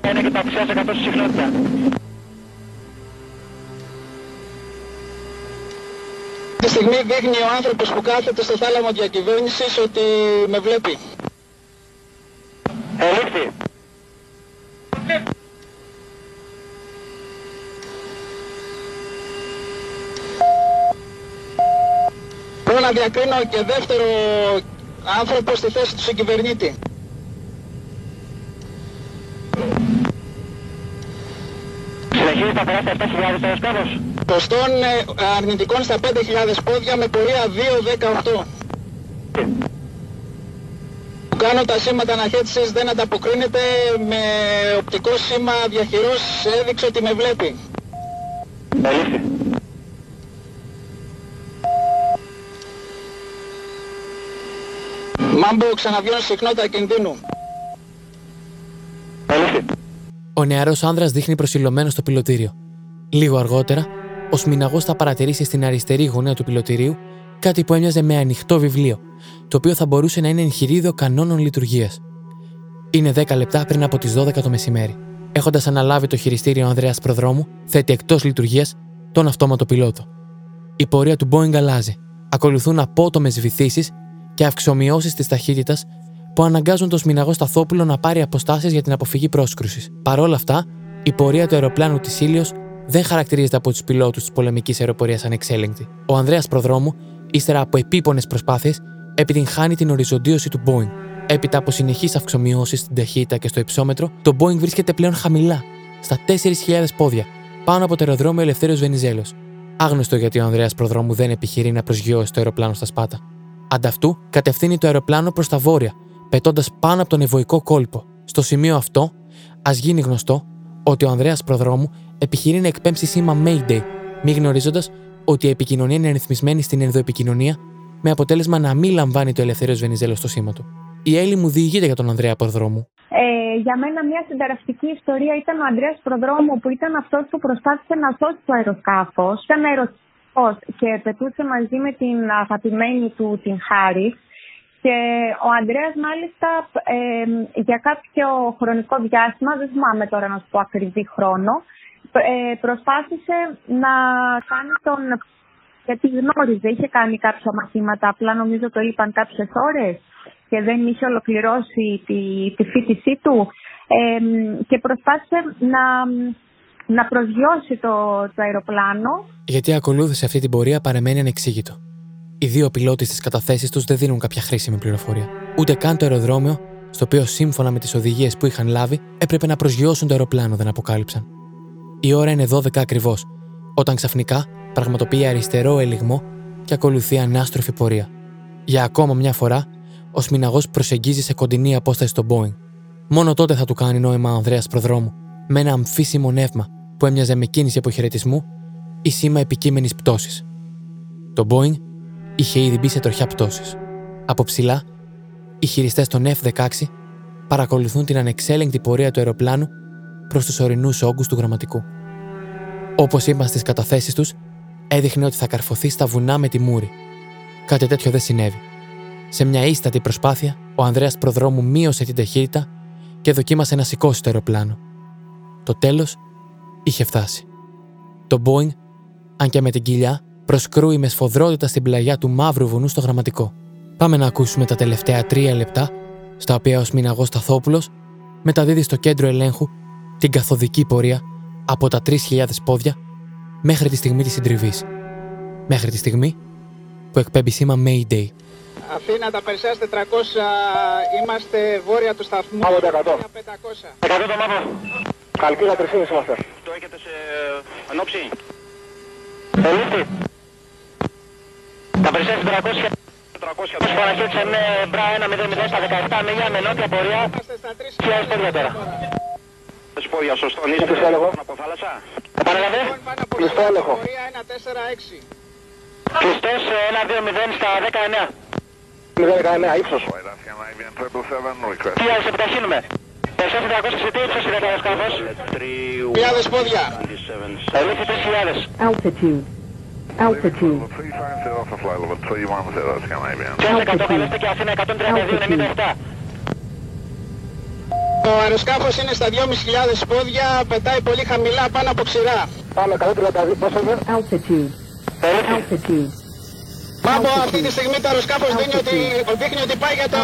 Ένα και ταξιά 100 στη συχνότητα. Τη στιγμή δείχνει ο άνθρωπος που κάθεται στο θάλαμο διακυβέρνησης ότι με βλέπει. Ελήφθη. Μπορώ να διακρίνω και δεύτερο άνθρωπο στη θέση του συγκυβερνήτη. Συνεχίζει να περάσει 7.000 το αεροσκάφος. Ποστών ε, αρνητικών στα 5.000 πόδια με πορεία 2-18. Που κάνω τα σήματα αναχέτησης δεν ανταποκρίνεται με οπτικό σήμα διαχειρός έδειξε ότι με βλέπει. Ελήφθη. Μάμπο ξαναβιώνει συχνότητα κινδύνου. Ελήφθη. Ο νεαρός άνδρας δείχνει προσιλωμένο στο πιλωτήριο. Λίγο αργότερα, ο Σμιναγός θα παρατηρήσει στην αριστερή γωνία του πιλωτηρίου κάτι που έμοιαζε με ανοιχτό βιβλίο, το οποίο θα μπορούσε να είναι εγχειρίδιο κανόνων λειτουργίας. Είναι 10 λεπτά πριν από τις 12 το μεσημέρι. Έχοντας αναλάβει το χειριστήριο ο Ανδρέας Προδρόμου, θέτει εκτός λειτουργίας τον αυτόματο πιλότο. Η πορεία του Boeing αλλάζει. Ακολουθούν απότομες βυθίσεις και αυξομοιώσεις της ταχύτητας που αναγκάζουν τον Σμιναγό Σταθόπουλο να πάρει αποστάσεις για την αποφυγή πρόσκρουσης. Παρ' όλα αυτά, η πορεία του αεροπλάνου της Ήλιος δεν χαρακτηρίζεται από τους πιλότους της πολεμικής αεροπορίας ανεξέλεγκτη. Ο Ανδρέας Προδρόμου, ύστερα από επίπονες προσπάθειες, επιτυγχάνει την οριζοντίωση του Boeing. Έπειτα από συνεχείς αυξομοιώσεις στην ταχύτητα και στο υψόμετρο, το Boeing βρίσκεται πλέον χαμηλά, στα 4.000 πόδια, πάνω από το αεροδρόμιο Ελευθέρω Βενιζέλος. Άγνωστο γιατί ο Ανδρέας Προδρόμου δεν επιχειρεί να προσγειώσει το αεροπλάνο στα σπάτα. Ανταυτού, κατευθύνει το αεροπλάνο προς τα βόρεια, πετώντας πάνω από τον ευωικό κόλπο. Στο σημείο αυτό, ας γίνει γνωστό ότι ο Ανδρέας Προδρόμου επιχειρεί να εκπέμψει σήμα Mayday, μη γνωρίζοντας ότι η επικοινωνία είναι ρυθμισμένη στην ενδοεπικοινωνία, με αποτέλεσμα να μην λαμβάνει το ελευθερίο Βενιζέλο στο σήμα του. Η Έλλη μου διηγείται για τον Ανδρέα Προδρόμου. Ε, για μένα μια συνταρακτική ιστορία ήταν ο Ανδρέας Προδρόμου που ήταν αυτός που προσπάθησε να σώσει το αεροσκάφος. Ήταν αεροσκάφος και πετούσε μαζί με την αγαπημένη του την Χάρη. Και ο Ανδρέας μάλιστα ε, για κάποιο χρονικό διάστημα, δεν θυμάμαι τώρα να σου πω ακριβή χρόνο, ε, προσπάθησε να κάνει τον... Γιατί γνώριζε, είχε κάνει κάποια μαθήματα, απλά νομίζω το είπαν κάποιες ώρες και δεν είχε ολοκληρώσει τη, τη φίτησή του. Ε, και προσπάθησε να, να προσγειώσει το, το αεροπλάνο. Γιατί ακολούθησε αυτή την πορεία παρεμένει ανεξήγητο. Οι δύο πιλότοι στις καταθέσεις τους δεν δίνουν κάποια χρήσιμη πληροφορία. Ούτε καν το αεροδρόμιο, στο οποίο σύμφωνα με τις οδηγίες που είχαν λάβει έπρεπε να προσγειώσουν το αεροπλάνο, δεν αποκάλυψαν. Η ώρα είναι 12 ακριβώς, όταν ξαφνικά πραγματοποιεί αριστερό ελιγμό και ακολουθεί ανάστροφη πορεία. Για ακόμα μια φορά ο Σμιναγός προσεγγίζει σε κοντινή απόσταση στον Boeing. Μόνο τότε θα του κάνει νόημα ο Ανδρέας Προδρόμου, με ένα αμφίσιμο νεύμα που έμοιαζε με κίνηση αποχαιρετισμού ή σήμα επικείμενης πτώσης. Το Boeing είχε ήδη μπει σε τροχιά πτώσης. Από ψηλά, οι χειριστές των F-16 παρακολουθούν την ανεξέλεγκτη πορεία του αεροπλάνου προς τους ορεινούς όγκους του γραμματικού. Όπως είπαν στις καταθέσεις τους, έδειχνε ότι θα καρφωθεί στα βουνά με τη μούρη. Κάτι τέτοιο δεν συνέβη. Σε μια ίστατη προσπάθεια, ο Ανδρέας Προδρόμου μείωσε την ταχύτητα και δοκίμασε να σηκώσει το αεροπλάνο. Το τέλος είχε φτάσει. Το Boeing, αν και με την κοιλιά, προσκρούει με σφοδρότητα στην πλαγιά του μαύρου βουνού στο γραμματικό. Πάμε να ακούσουμε τα τελευταία τρία λεπτά, στα οποία ο Σμιναγός Σταθόπουλος μεταδίδει στο κέντρο ελέγχου την καθοδική πορεία από τα 3.000 πόδια μέχρι τη στιγμή της συντριβής. Μέχρι τη στιγμή που εκπέμπει σήμα Mayday. Αθήνα, τα Περσέας 400, είμαστε βόρεια του σταθμού. Πάμε το 100. 500. 100 το μάπο. Καλκίδα 3,5 είμαστε. Το έχετε σε ανόψη. Ελίστη. Τα Περσέας 400. 400. Πώς παραχέτησε με μπρά 1-0-0 στα 17 μίλια με νότια πορεία. Είμαστε στα 3.000 Χιλιάδες πόδια τώρα. Σπόδια, σωστό. Είστε Κλειστό έλεγχο. από θάλασσα; Επαναλαβέ. Πάνω από Κλειστό έλεγχο. πορεία 1-4-6. Κλειστός 1-2-0 στα 19. 0,19 ύψος. Τι άλλες επιταχύνουμε; Περσέας 400 σε τι ύψος είναι το αεροσκάφος. 3.000 πόδια. Ελίστη 3.000. Altitude. Altitude. Πιάσε 100 καλέστε και Αθήνα 132-97. Το αεροσκάφος είναι στα 2.500 πόδια, πετάει πολύ χαμηλά πάνω από ξηρά. Πάμε 132. Πόσο είναι; Altitude. Altitude. Μάμπο αυτή τη στιγμή το αεροσκάφος δείχνει ότι, δείχνει ότι πάει για το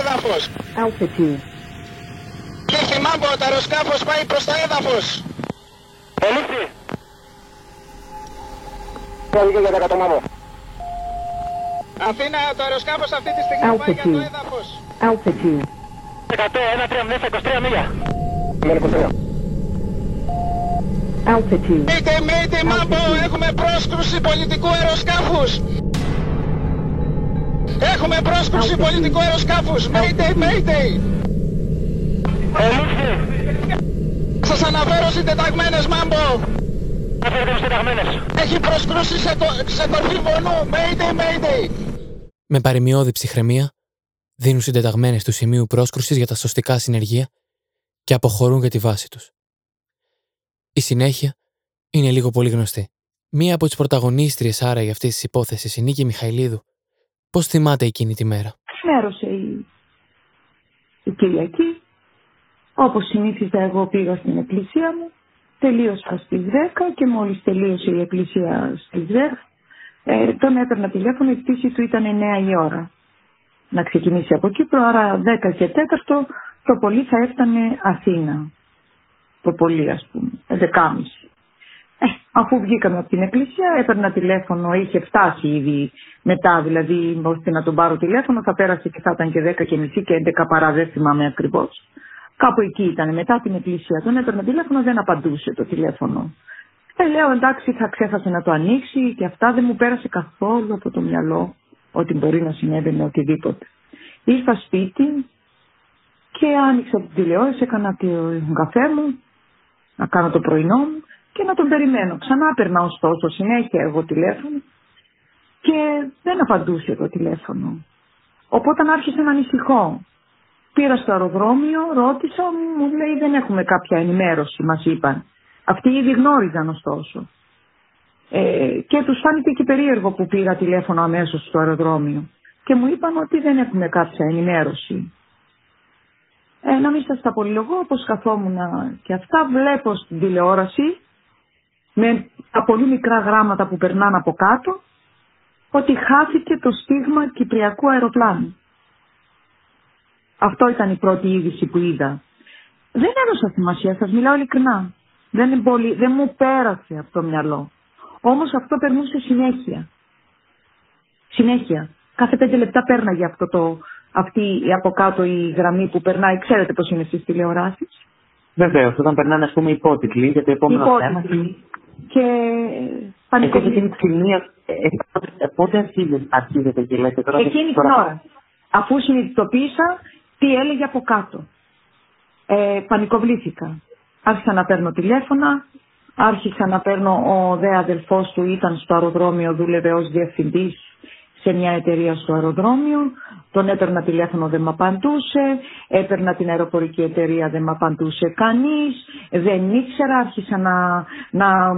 έδαφος. Altitude. Τύχη Μάμπο, το αεροσκάφος πάει προς το έδαφος. Ελίστη. Τι έγινε για 100 μάμο. Αθήνα, το αεροσκάφος αυτή τη στιγμή πάει για το Altitude. έδαφος. Altitude. 100, 1-3 στα 23 μίλια. 0,23. Altitude. Μήτε, μήτε, Μάμπο, έχουμε πρόσκρουση πολιτικού αεροσκάφους. Έχουμε πρόσκρουση Altitude. πολιτικού αεροσκάφους. Mayday, Mayday. Ελίστη. Σας αναφέρω συντεταγμένες, Μάμπο. Αφήνετε μου συνταγμένες. Έχει προσκρούσει σε, το, σε κορφή βονού. Mayday, Mayday. Με παρημιώδη ψυχραιμία, δίνουν συντεταγμένες του σημείου πρόσκρουσης για τα σωστικά συνεργεία και αποχωρούν για τη βάση τους. Η συνέχεια είναι λίγο πολύ γνωστή. Μία από τις πρωταγωνίστριες άραγε αυτής της υπόθεσης, η Νίκη Μιχαηλίδου, πώς θυμάται εκείνη τη μέρα; Μέρωσε η, η Κυριακή. Όπως συνήθιζα εγώ πήγα στην εκκλησία μου. Τελείωσα στις 10 και μόλις τελείωσε η εκκλησία στις 10 ε, τον έπαιρνα τηλέφωνο, η πτήση του ήταν 9 η ώρα. να ξεκινήσει από Κύπρο, άρα 10 και 4 το πολύ θα έφτανε Αθήνα. Το πολύ ας πούμε, 11.30. Ε, αφού βγήκαμε από την εκκλησία, έπαιρνα τηλέφωνο, είχε φτάσει ήδη μετά, δηλαδή ώστε να τον πάρω τηλέφωνο, θα πέρασε και θα ήταν και 10 και μισή και 11 παρά, δεν θυμάμαι ακριβώς. Κάπου εκεί ήταν, μετά την εκκλησία. Τον έπαιρνα τηλέφωνο, δεν απαντούσε το τηλέφωνο. Ε, λέω εντάξει, θα ξέχασε να το ανοίξει και αυτά δεν μου πέρασε καθόλου από το μυαλό ότι μπορεί να συνέβαινε οτιδήποτε. Ήρθα σπίτι και άνοιξα την τηλεόραση, έκανα τον καφέ μου, να κάνω το πρωινό μου και να τον περιμένω. Ξανά περνάω ωστόσο συνέχεια εγώ τηλέφωνο και δεν απαντούσε το τηλέφωνο. Οπότε άρχισε να ανησυχώ. Πήρα στο αεροδρόμιο, ρώτησα, μου λέει δεν έχουμε κάποια ενημέρωση, μας είπαν. Αυτοί ήδη γνώριζαν ωστόσο. Ε, και τους φάνηκε και περίεργο που πήρα τηλέφωνο αμέσως στο αεροδρόμιο. Και μου είπαν ότι δεν έχουμε κάποια ενημέρωση. Ε, να μην σας τα πολυλογώ, όπως καθόμουν και αυτά, βλέπω στην τηλεόραση με τα πολύ μικρά γράμματα που περνάνε από κάτω ότι χάθηκε το στίγμα κυπριακού αεροπλάνου. Αυτό ήταν η πρώτη είδηση που είδα. Δεν έδωσα σημασία, σας μιλάω ειλικρινά. Δεν, πολύ, δεν μου πέρασε από το μυαλό. Όμως αυτό περνούσε συνέχεια. Συνέχεια. Κάθε πέντε λεπτά πέρναγε αυτό το, αυτή από κάτω η γραμμή που περνάει. Ξέρετε πώς είναι στις τηλεοράσεις. Βεβαίως, όταν περνάνε ας πούμε υπότιτλοι για το επόμενο υπότιτλοι. θέμα. Και πανικοβλή. Εκείνη τη ε, πότε αρχίζετε και λέτε τώρα. Εκείνη την ώρα. Αφού συνειδητοποίησα τι έλεγε από κάτω. Ε, πανικοβλήθηκα. Άρχισα να παίρνω τηλέφωνα, άρχισα να παίρνω, ο δε αδελφός του ήταν στο αεροδρόμιο, δούλευε ως διευθυντής σε μια εταιρεία στο αεροδρόμιο, τον έπαιρνα τηλέφωνο δεν με απαντούσε, έπαιρνα την αεροπορική εταιρεία δεν με απαντούσε κανείς, δεν ήξερα, άρχισα να, να,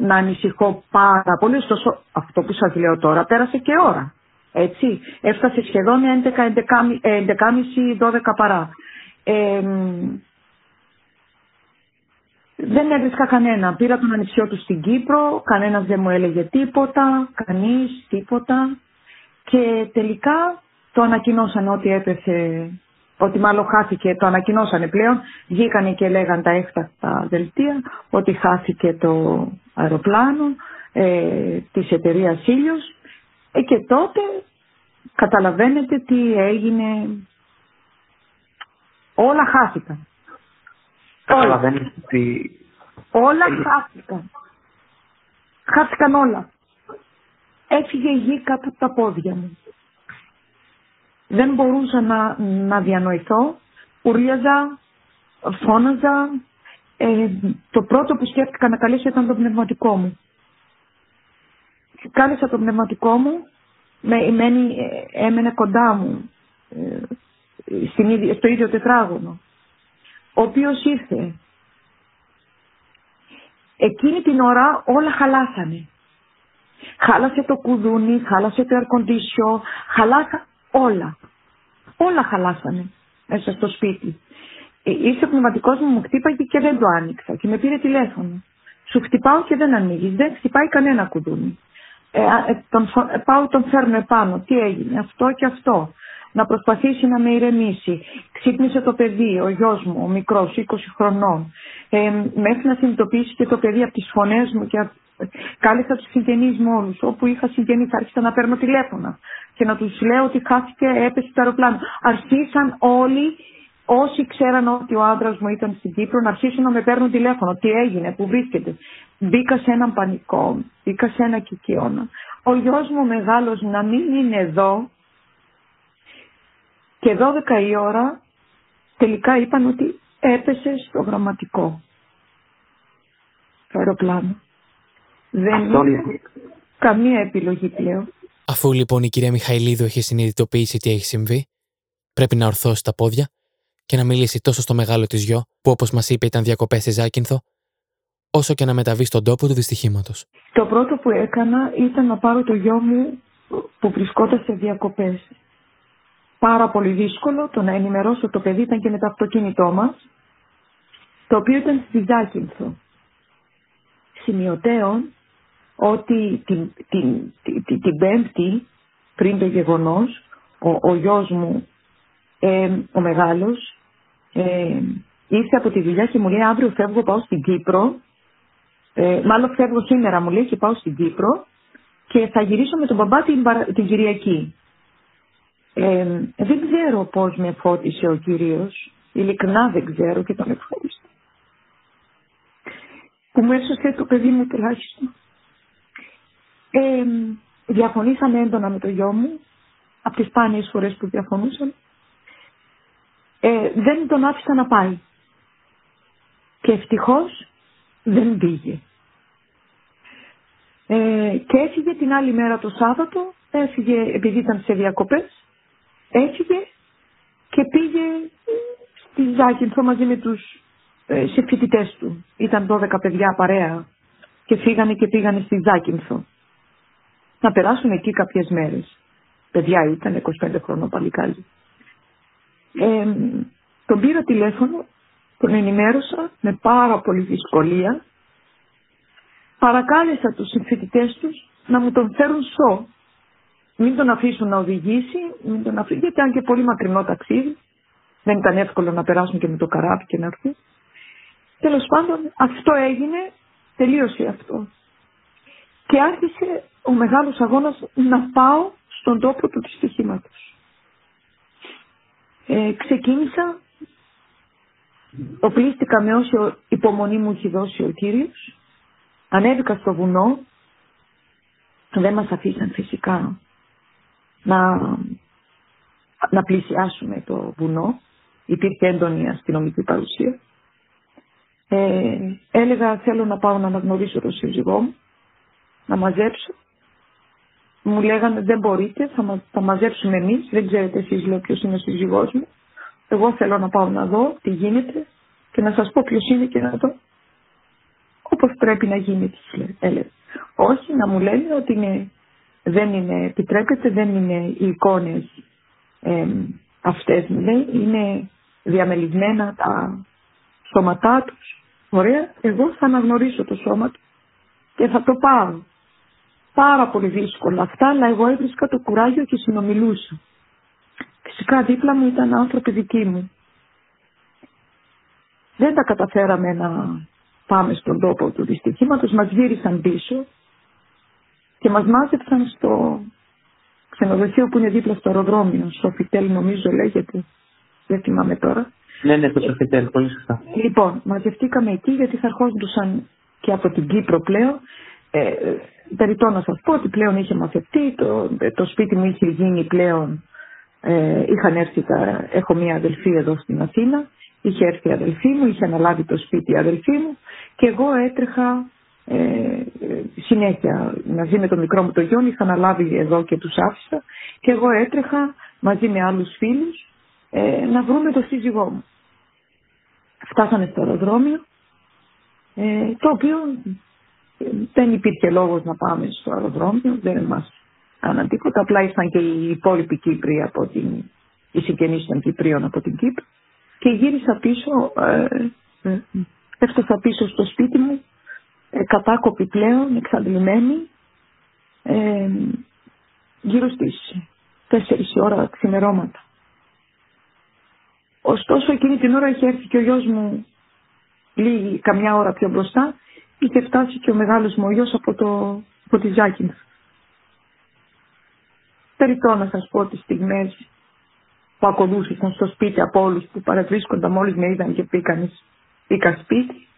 να ανησυχώ πάρα πολύ, ωστόσο αυτό που σας λέω τώρα πέρασε και ώρα. Έτσι, έφτασε σχεδόν 11.30-12 παρά. Ε, δεν έβρισκα κανένα. Πήρα τον ανιψιό του στην Κύπρο, κανένας δεν μου έλεγε τίποτα, κανείς τίποτα. Και τελικά το ανακοινώσαν ότι έπεσε, ότι μάλλον χάθηκε, το ανακοινώσανε πλέον, βγήκανε και λέγαν τα έκτακτα δελτία ότι χάθηκε το αεροπλάνο ε, της εταιρείας Ήλιος ε, και τότε καταλαβαίνετε τι έγινε, όλα χάθηκαν. Καταλαβαίνετε ότι... Όλα χάθηκαν. Χάθηκαν όλα. Έφυγε η γη κάτω από τα πόδια μου. Δεν μπορούσα να, να διανοηθώ. Ουρλιαζα, φώναζα. Ε, το πρώτο που σκέφτηκα να καλέσω ήταν το πνευματικό μου. Κάλεσα το πνευματικό μου, με, μένει, ε, έμενε κοντά μου, ε, στην, στο ίδιο τετράγωνο ο οποίος ήρθε. Εκείνη την ώρα όλα χαλάσανε. Χάλασε το κουδούνι, χάλασε το air χαλάσα όλα. Όλα χαλάσανε μέσα στο σπίτι. Ε, ήρθε ο πνευματικός μου, μου χτύπαγε και δεν το άνοιξα και με πήρε τηλέφωνο. Σου χτυπάω και δεν ανοίγεις. Δεν χτυπάει κανένα κουδούνι. Ε, ε, τον, ε, πάω, τον φέρνω επάνω. Τι έγινε, αυτό και αυτό να προσπαθήσει να με ηρεμήσει. Ξύπνησε το παιδί, ο γιος μου, ο μικρός, 20 χρονών. Ε, μέχρι να συνειδητοποιήσει και το παιδί από τις φωνές μου και κάλεσα τους συγγενείς μου όλους. Όπου είχα συγγενείς άρχισα να παίρνω τηλέφωνα και να τους λέω ότι χάθηκε, έπεσε το αεροπλάνο. Αρχίσαν όλοι Όσοι ξέραν ότι ο άντρας μου ήταν στην Κύπρο να αρχίσουν να με παίρνουν τηλέφωνο. Τι έγινε, πού βρίσκεται. Μπήκα σε έναν πανικό, μπήκα σε ένα κικαιώνα. Ο γιος μου μεγάλος να μην είναι εδώ και 12 η ώρα τελικά είπαν ότι έπεσε στο γραμματικό το αεροπλάνο. Δεν είναι καμία επιλογή πλέον. Αφού λοιπόν η κυρία Μιχαηλίδου έχει συνειδητοποιήσει τι έχει συμβεί, πρέπει να ορθώσει τα πόδια και να μιλήσει τόσο στο μεγάλο της γιο, που όπως μας είπε ήταν διακοπές στη Ζάκυνθο, όσο και να μεταβεί στον τόπο του δυστυχήματος. Το πρώτο που έκανα ήταν να πάρω το γιο μου που βρισκόταν σε διακοπές πάρα πολύ δύσκολο το να ενημερώσω το παιδί ήταν και με το αυτοκίνητό μας το οποίο ήταν στη Ζάκυνθο. Σημειωτέων ότι την, την, την, την, Πέμπτη πριν το γεγονός ο, ο γιος μου, ε, ο μεγάλος, ε, ήρθε από τη δουλειά και μου λέει αύριο φεύγω πάω στην Κύπρο, ε, μάλλον φεύγω σήμερα μου λέει και πάω στην Κύπρο και θα γυρίσω με τον μπαμπά την, παρα- την Κυριακή. Ε, δεν ξέρω πώς με φώτισε ο Κύριος, ειλικρινά δεν ξέρω και τον ευχαριστώ. Που μου έσωσε το παιδί μου τουλάχιστον. Ε, διαφωνήσαμε έντονα με το γιο μου, από τις σπάνιες φορές που διαφωνούσαμε. Ε, δεν τον άφησα να πάει. Και ευτυχώς δεν πήγε. Ε, και έφυγε την άλλη μέρα το Σάββατο, έφυγε επειδή ήταν σε διακοπές, έφυγε και πήγε στη Ζάκυνθο μαζί με τους ε, σε φοιτητές του. Ήταν 12 παιδιά παρέα και φύγανε και πήγανε στη Ζάκυνθο. Να περάσουν εκεί κάποιες μέρες. Παιδιά ήταν 25 χρονών παλικάρι. Ε, τον πήρα τηλέφωνο, τον ενημέρωσα με πάρα πολύ δυσκολία. Παρακάλεσα τους συμφοιτητές τους να μου τον φέρουν σο. Μην τον αφήσουν να οδηγήσει, μην τον αφήσουν, γιατί ήταν και πολύ μακρινό ταξίδι. Δεν ήταν εύκολο να περάσουν και με το καράβι και να έρθουν. Τέλος πάντων αυτό έγινε, τελείωσε αυτό. Και άρχισε ο μεγάλος αγώνας να πάω στον τόπο του δυστυχήματος. Ε, ξεκίνησα, οπλίστηκα με όσο υπομονή μου έχει δώσει ο Κύριος, ανέβηκα στο βουνό, δεν μας αφήσαν φυσικά να, να πλησιάσουμε το βουνό, υπήρχε έντονη αστυνομική παρουσία. Ε, έλεγα θέλω να πάω να αναγνωρίσω τον σύζυγό μου, να μαζέψω. Μου λέγανε δεν μπορείτε, θα, μα, θα μαζέψουμε εμείς, δεν ξέρετε εσείς λέω ποιος είναι ο σύζυγός μου. Εγώ θέλω να πάω να δω τι γίνεται και να σας πω ποιος είναι και να δω. Όπως πρέπει να γίνει, της λέ- έλεγε. Όχι, να μου λένε ότι είναι, δεν είναι, επιτρέπεται, δεν είναι οι εικόνες ε, αυτές μου λέει, είναι διαμελισμένα τα σώματά τους. Ωραία, εγώ θα αναγνωρίσω το σώμα του και θα το πάρω. Πάρα πολύ δύσκολα αυτά, αλλά εγώ έβρισκα το κουράγιο και συνομιλούσα. Φυσικά δίπλα μου ήταν άνθρωποι δικοί μου. Δεν τα καταφέραμε να πάμε στον τόπο του δυστυχήματος, μας γύρισαν πίσω και μας μάζεψαν στο ξενοδοχείο που είναι δίπλα στο αεροδρόμιο, στο Φιτέλ νομίζω λέγεται, δεν θυμάμαι τώρα. Ναι, ναι, το Σοφιτέλ, πολύ σωστά. Λοιπόν, μαζευτήκαμε εκεί γιατί θα ερχόντουσαν και από την Κύπρο πλέον. Ε, περιττό να σας πω ότι πλέον είχε μαθευτεί, το, το σπίτι μου είχε γίνει πλέον, ε, είχαν έρθει τα, έχω μία αδελφή εδώ στην Αθήνα, είχε έρθει η αδελφή μου, είχε αναλάβει το σπίτι η αδελφή μου και εγώ έτρεχα ε, ε, συνέχεια μαζί με το μικρό μου το γιο είχα αναλάβει εδώ και τους άφησα και εγώ έτρεχα μαζί με άλλους φίλους ε, να βρούμε το σύζυγό μου. Φτάσανε στο αεροδρόμιο, ε, το οποίο ε, δεν υπήρχε λόγος να πάμε στο αεροδρόμιο, δεν μας κάναν τίποτα, απλά ήρθαν και οι υπόλοιποι Κύπροι από την, οι συγγενείς των Κυπρίων από την Κύπρο και γύρισα πίσω, ε, ε, έφτασα πίσω στο σπίτι μου, ε, κατάκοπη πλέον, εξαντλημένη, ε, γύρω στις 4 η ώρα ξημερώματα. Ωστόσο εκείνη την ώρα είχε έρθει και ο γιος μου λίγη, καμιά ώρα πιο μπροστά, είχε φτάσει και ο μεγάλος μου ο γιος από, το, από τη Ζάκυνθ. Περιττό να σας πω τις στιγμές που ακολούθησαν στο σπίτι από όλους που παρευρίσκονταν μόλις με είδαν και πήγαν, πήγα σπίτι.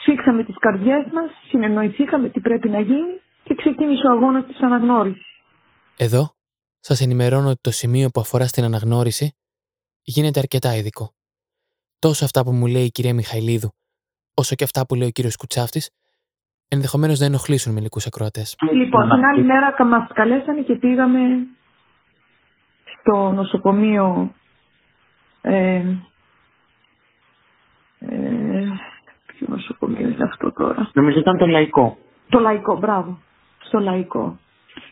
Σφίξαμε τις καρδιές μας, συνεννοηθήκαμε τι πρέπει να γίνει και ξεκίνησε ο αγώνας της αναγνώρισης. Εδώ σας ενημερώνω ότι το σημείο που αφορά στην αναγνώριση γίνεται αρκετά ειδικό. Τόσο αυτά που μου λέει η κυρία Μιχαηλίδου, όσο και αυτά που λέει ο κύριος Κουτσάφτης, ενδεχομένως να ενοχλήσουν μερικού ακροατές. Λοιπόν, την άλλη μέρα μας καλέσανε και πήγαμε στο νοσοκομείο. Ε, ε, ποιο νοσοκομείο είναι αυτό τώρα; Νομίζω ήταν το λαϊκό. Το λαϊκό, μπράβο. Στο λαϊκό.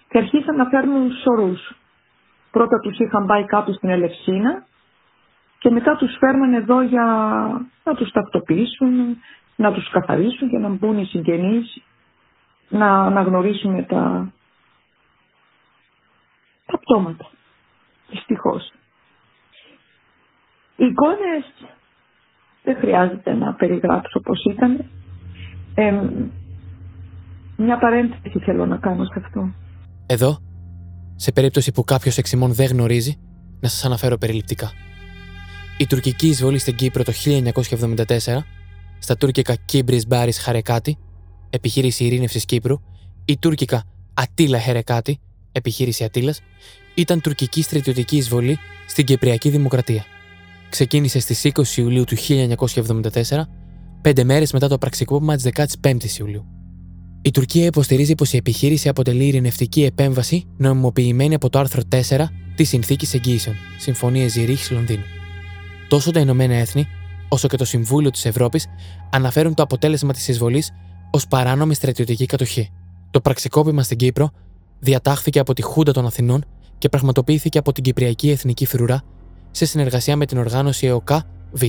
Και αρχίσαν να φέρνουν σωρούς. Πρώτα τους είχαν πάει κάτω στην Ελευσίνα και μετά τους φέρνανε εδώ για να τους τακτοποιήσουν, να τους καθαρίσουν και να μπουν οι συγγενείς, να αναγνωρίσουμε τα, τα πτώματα. Δυστυχώς. Οι εικόνες δεν χρειάζεται να περιγράψω πώς ήταν. Ε, μια παρένθεση θέλω να κάνω σε αυτό. Εδώ, σε περίπτωση που κάποιος εξημών δεν γνωρίζει, να σας αναφέρω περιληπτικά. Η τουρκική εισβολή στην Κύπρο το 1974, στα τουρκικά Κίμπρις Μπάρις Χαρεκάτη, επιχείρηση ειρήνευσης Κύπρου, η τουρκικά Ατήλα Χερεκάτη, επιχείρηση Ατήλας, ήταν τουρκική στρατιωτική εισβολή στην Κυπριακή Δημοκρατία. Ξεκίνησε στις 20 Ιουλίου του 1974, πέντε μέρες μετά το πραξικόπημα της 15η Ιουλίου. Η Τουρκία υποστηρίζει πως η επιχείρηση αποτελεί ειρηνευτική επέμβαση νομιμοποιημένη από το άρθρο 4 της Συνθήκης Εγγύησεων, Συμφωνία Ζηρίχης Λονδίνου. Τόσο τα Ηνωμένα Έθνη, όσο και το Συμβούλιο της Ευρώπης αναφέρουν το αποτέλεσμα της εισβολής ως παράνομη στρατιωτική κατοχή. Το πραξικόπημα στην Κύπρο διατάχθηκε από τη Χούντα των Αθηνών και πραγματοποιήθηκε από την Κυπριακή Εθνική Φρουρά σε συνεργασία με την οργάνωση ΕΟΚΑ Β.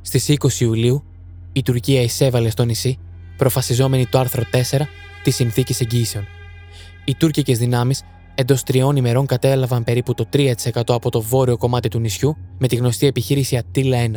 Στις 20 Ιουλίου, η Τουρκία εισέβαλε στο νησί, προφασιζόμενη το άρθρο 4 της Συνθήκης Εγγύησεων. Οι τουρκικές δυνάμεις εντός τριών ημερών κατέλαβαν περίπου το 3% από το βόρειο κομμάτι του νησιού με τη γνωστή επιχείρηση Ατήλα 1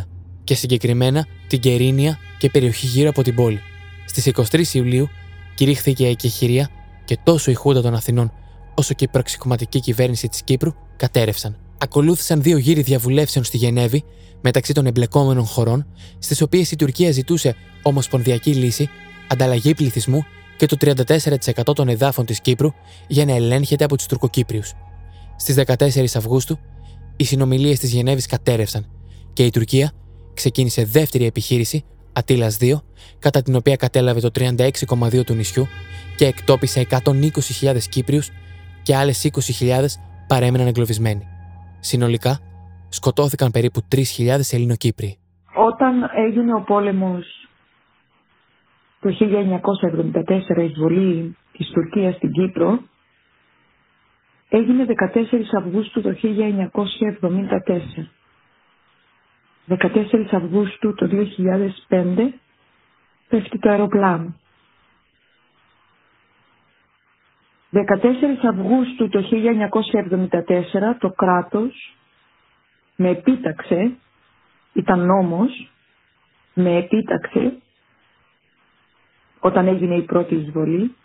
και συγκεκριμένα την Κερίνια και περιοχή γύρω από την πόλη. Στις 23 Ιουλίου κηρύχθηκε η εκεχηρία και τόσο η Χούντα των Αθηνών όσο και η προξικοματική κυβέρνηση της Κύπρου κατέρευσαν. Ακολούθησαν δύο γύροι διαβουλεύσεων στη Γενέβη μεταξύ των εμπλεκόμενων χωρών, στις οποίες η Τουρκία ζητούσε ομοσπονδιακή λύση, ανταλλαγή πληθυσμού και το 34% των εδάφων της Κύπρου για να ελέγχεται από τους Τουρκοκύπριους. Στις 14 Αυγούστου, οι συνομιλίες της Γενέβης κατέρευσαν και η Τουρκία ξεκίνησε δεύτερη επιχείρηση, Ατήλα 2, κατά την οποία κατέλαβε το 36,2 του νησιού και εκτόπισε 120.000 Κύπριους και άλλες 20.000 παρέμειναν εγκλωβισμένοι. Συνολικά, σκοτώθηκαν περίπου 3.000 Ελληνοκύπριοι. Όταν έγινε ο πόλεμος το 1974 εισβολή της Τουρκίας στην Κύπρο έγινε 14 Αυγούστου το 1974. 14 Αυγούστου το 2005 πέφτει το αεροπλάνο. 14 Αυγούστου το 1974 το κράτος με επίταξε, ήταν νόμος, με επίταξε όταν έγινε η πρώτη εισβολή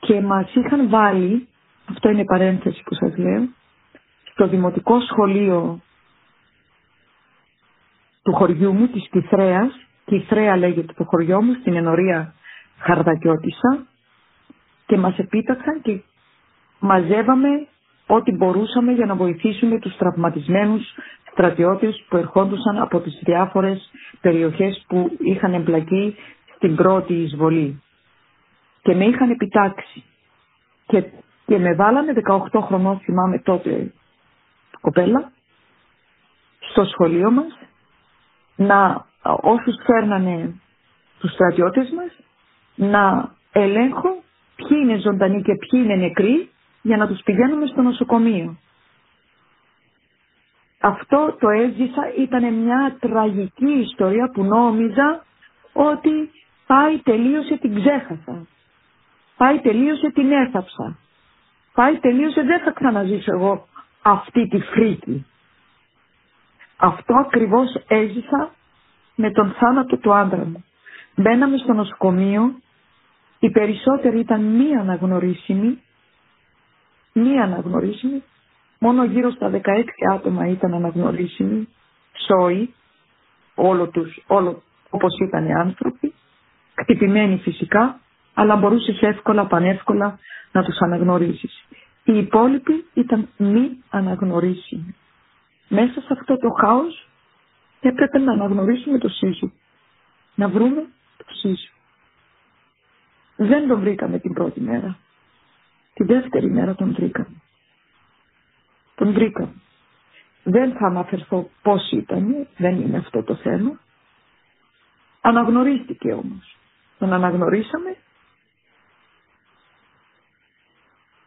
και μας είχαν βάλει, αυτό είναι παρένθεση που σας λέω, στο δημοτικό σχολείο του χωριού μου, της Κιθρέας, Κιθρέα λέγεται το χωριό μου, στην ενορία Χαρδακιώτισσα και μας επίταξαν και μαζεύαμε ό,τι μπορούσαμε για να βοηθήσουμε τους τραυματισμένους στρατιώτες που ερχόντουσαν από τις διάφορες περιοχές που είχαν εμπλακεί στην πρώτη εισβολή. Και με είχαν επιτάξει. Και, και με βάλανε 18 χρονών, θυμάμαι τότε, κοπέλα, στο σχολείο μας, να όσους φέρνανε τους στρατιώτες μας, να ελέγχω ποιοι είναι ζωντανοί και ποιοι είναι νεκροί για να τους πηγαίνουμε στο νοσοκομείο. Αυτό το έζησα, ήταν μια τραγική ιστορία που νόμιζα ότι πάει τελείωσε την ξέχασα. Πάει τελείωσε την έθαψα. Πάει τελείωσε δεν θα ξαναζήσω εγώ αυτή τη φρίκη. Αυτό ακριβώς έζησα με τον θάνατο του άντρα μου. Μπαίναμε στο νοσοκομείο, οι περισσότεροι ήταν μη αναγνωρίσιμοι, μη αναγνωρίσιμοι, μόνο γύρω στα 16 άτομα ήταν αναγνωρίσιμοι, σόι, όλο τους, όλο όπως ήταν οι άνθρωποι, χτυπημένοι φυσικά, αλλά μπορούσες εύκολα, πανεύκολα να τους αναγνωρίσεις. Οι υπόλοιποι ήταν μη αναγνωρίσιμοι. Μέσα σε αυτό το χάος έπρεπε να αναγνωρίσουμε το σύζυγο. Να βρούμε το σύζυγο. Δεν τον βρήκαμε την πρώτη μέρα. Τη δεύτερη μέρα τον βρήκαμε. Τον βρήκαμε. Δεν θα αναφερθώ πώς ήταν, δεν είναι αυτό το θέμα. Αναγνωρίστηκε όμως. Τον αναγνωρίσαμε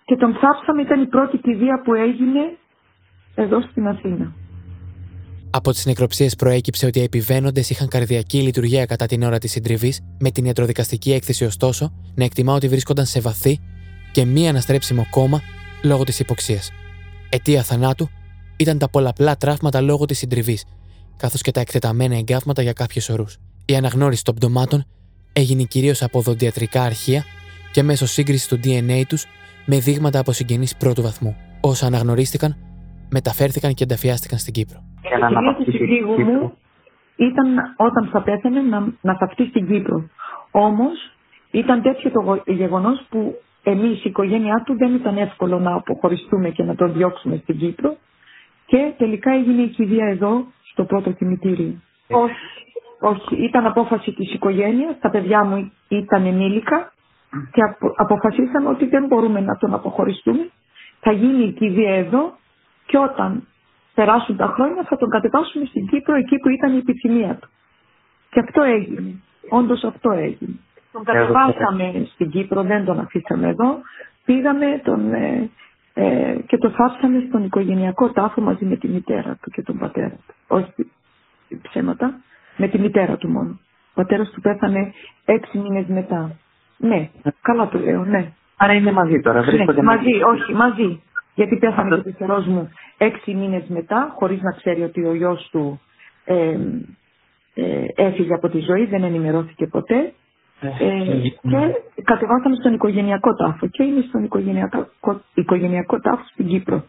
και τον θάψαμε, ήταν η πρώτη κηδεία που έγινε εδώ στην Αθήνα. Από τις νεκροψίες προέκυψε ότι οι επιβαίνοντες είχαν καρδιακή λειτουργία κατά την ώρα της συντριβής, με την ιατροδικαστική έκθεση ωστόσο να εκτιμά ότι βρίσκονταν σε βαθύ και μη αναστρέψιμο κόμμα λόγω της υποξίας. Αιτία θανάτου ήταν τα πολλαπλά τραύματα λόγω της συντριβής, καθώς και τα εκτεταμένα εγκάβματα για κάποιους ορούς. Η αναγνώριση των πτωμάτων έγινε κυρίως από οδοντιατρικά αρχεία και μέσω σύγκρισης του DNA τους με δείγματα από συγγενείς πρώτου βαθμού. Όσα αναγνωρίστηκαν, μεταφέρθηκαν και ενταφιάστηκαν στην Κύπρο. Η κυρία του συζύγου μου ήταν όταν θα πέθανε να, να θαυτεί στην Κύπρο. Όμως ήταν τέτοιο το γεγονός που εμείς, η οικογένειά του, δεν ήταν εύκολο να αποχωριστούμε και να τον διώξουμε στην Κύπρο. Και τελικά έγινε η κηδεία εδώ, στο πρώτο κημητήριο. Όχι, όχι. Ήταν απόφαση της οικογένειας, τα παιδιά μου ήταν ενήλικα και απο, αποφασίσαμε ότι δεν μπορούμε να τον αποχωριστούμε. Θα γίνει η κηδεία εδώ και όταν περάσουν τα χρόνια θα τον κατεβάσουμε στην Κύπρο εκεί που ήταν η επιθυμία του. Και αυτό έγινε. Όντως αυτό έγινε. Τον κατεβάσαμε στην Κύπρο, δεν τον αφήσαμε εδώ. Πήγαμε τον, ε, ε, και το θάψαμε στον οικογενειακό τάφο μαζί με τη μητέρα του και τον πατέρα του. Όχι ψέματα, με τη μητέρα του μόνο. Ο πατέρας του πέθανε έξι μήνες μετά. Ναι, καλά το λέω, ναι. Άρα είναι μαζί τώρα, βρίσκονται ναι, μαζί. όχι, μαζί. Γιατί πέθανε ο πεθερός μου έξι μήνες μετά, χωρίς να ξέρει ότι ο γιος του ε, ε, έφυγε από τη ζωή, δεν ενημερώθηκε ποτέ. Ε, και κατεβάσαμε στον οικογενειακό τάφο και είμαι στον οικογενειακό, οικογενειακό τάφο στην Κύπρο.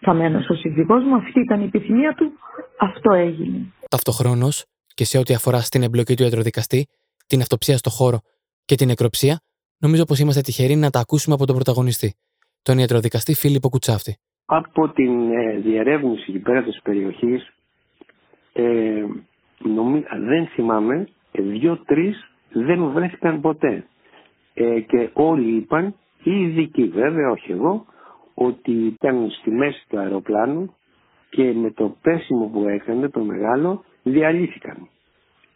Θαμένο ο σύζυγός μου, αυτή ήταν η επιθυμία του, αυτό έγινε. Ταυτοχρόνως και σε ό,τι αφορά στην εμπλοκή του ιατροδικαστή, την αυτοψία στο χώρο και την νεκροψία, νομίζω πως είμαστε τυχεροί να τα ακούσουμε από τον πρωταγωνιστή, τον ιατροδικαστή Φίλιππο Κουτσάφτη. Από την ε, διερεύνηση εκεί πέρα της περιοχής, ε, νομί, δεν θυμάμαι, ε, δύο-τρεις δεν βρέθηκαν ποτέ. Ε, και όλοι είπαν, οι ειδικοί βέβαια, όχι εγώ, ότι ήταν στη μέση του αεροπλάνου και με το πέσιμο που έκανε το μεγάλο διαλύθηκαν.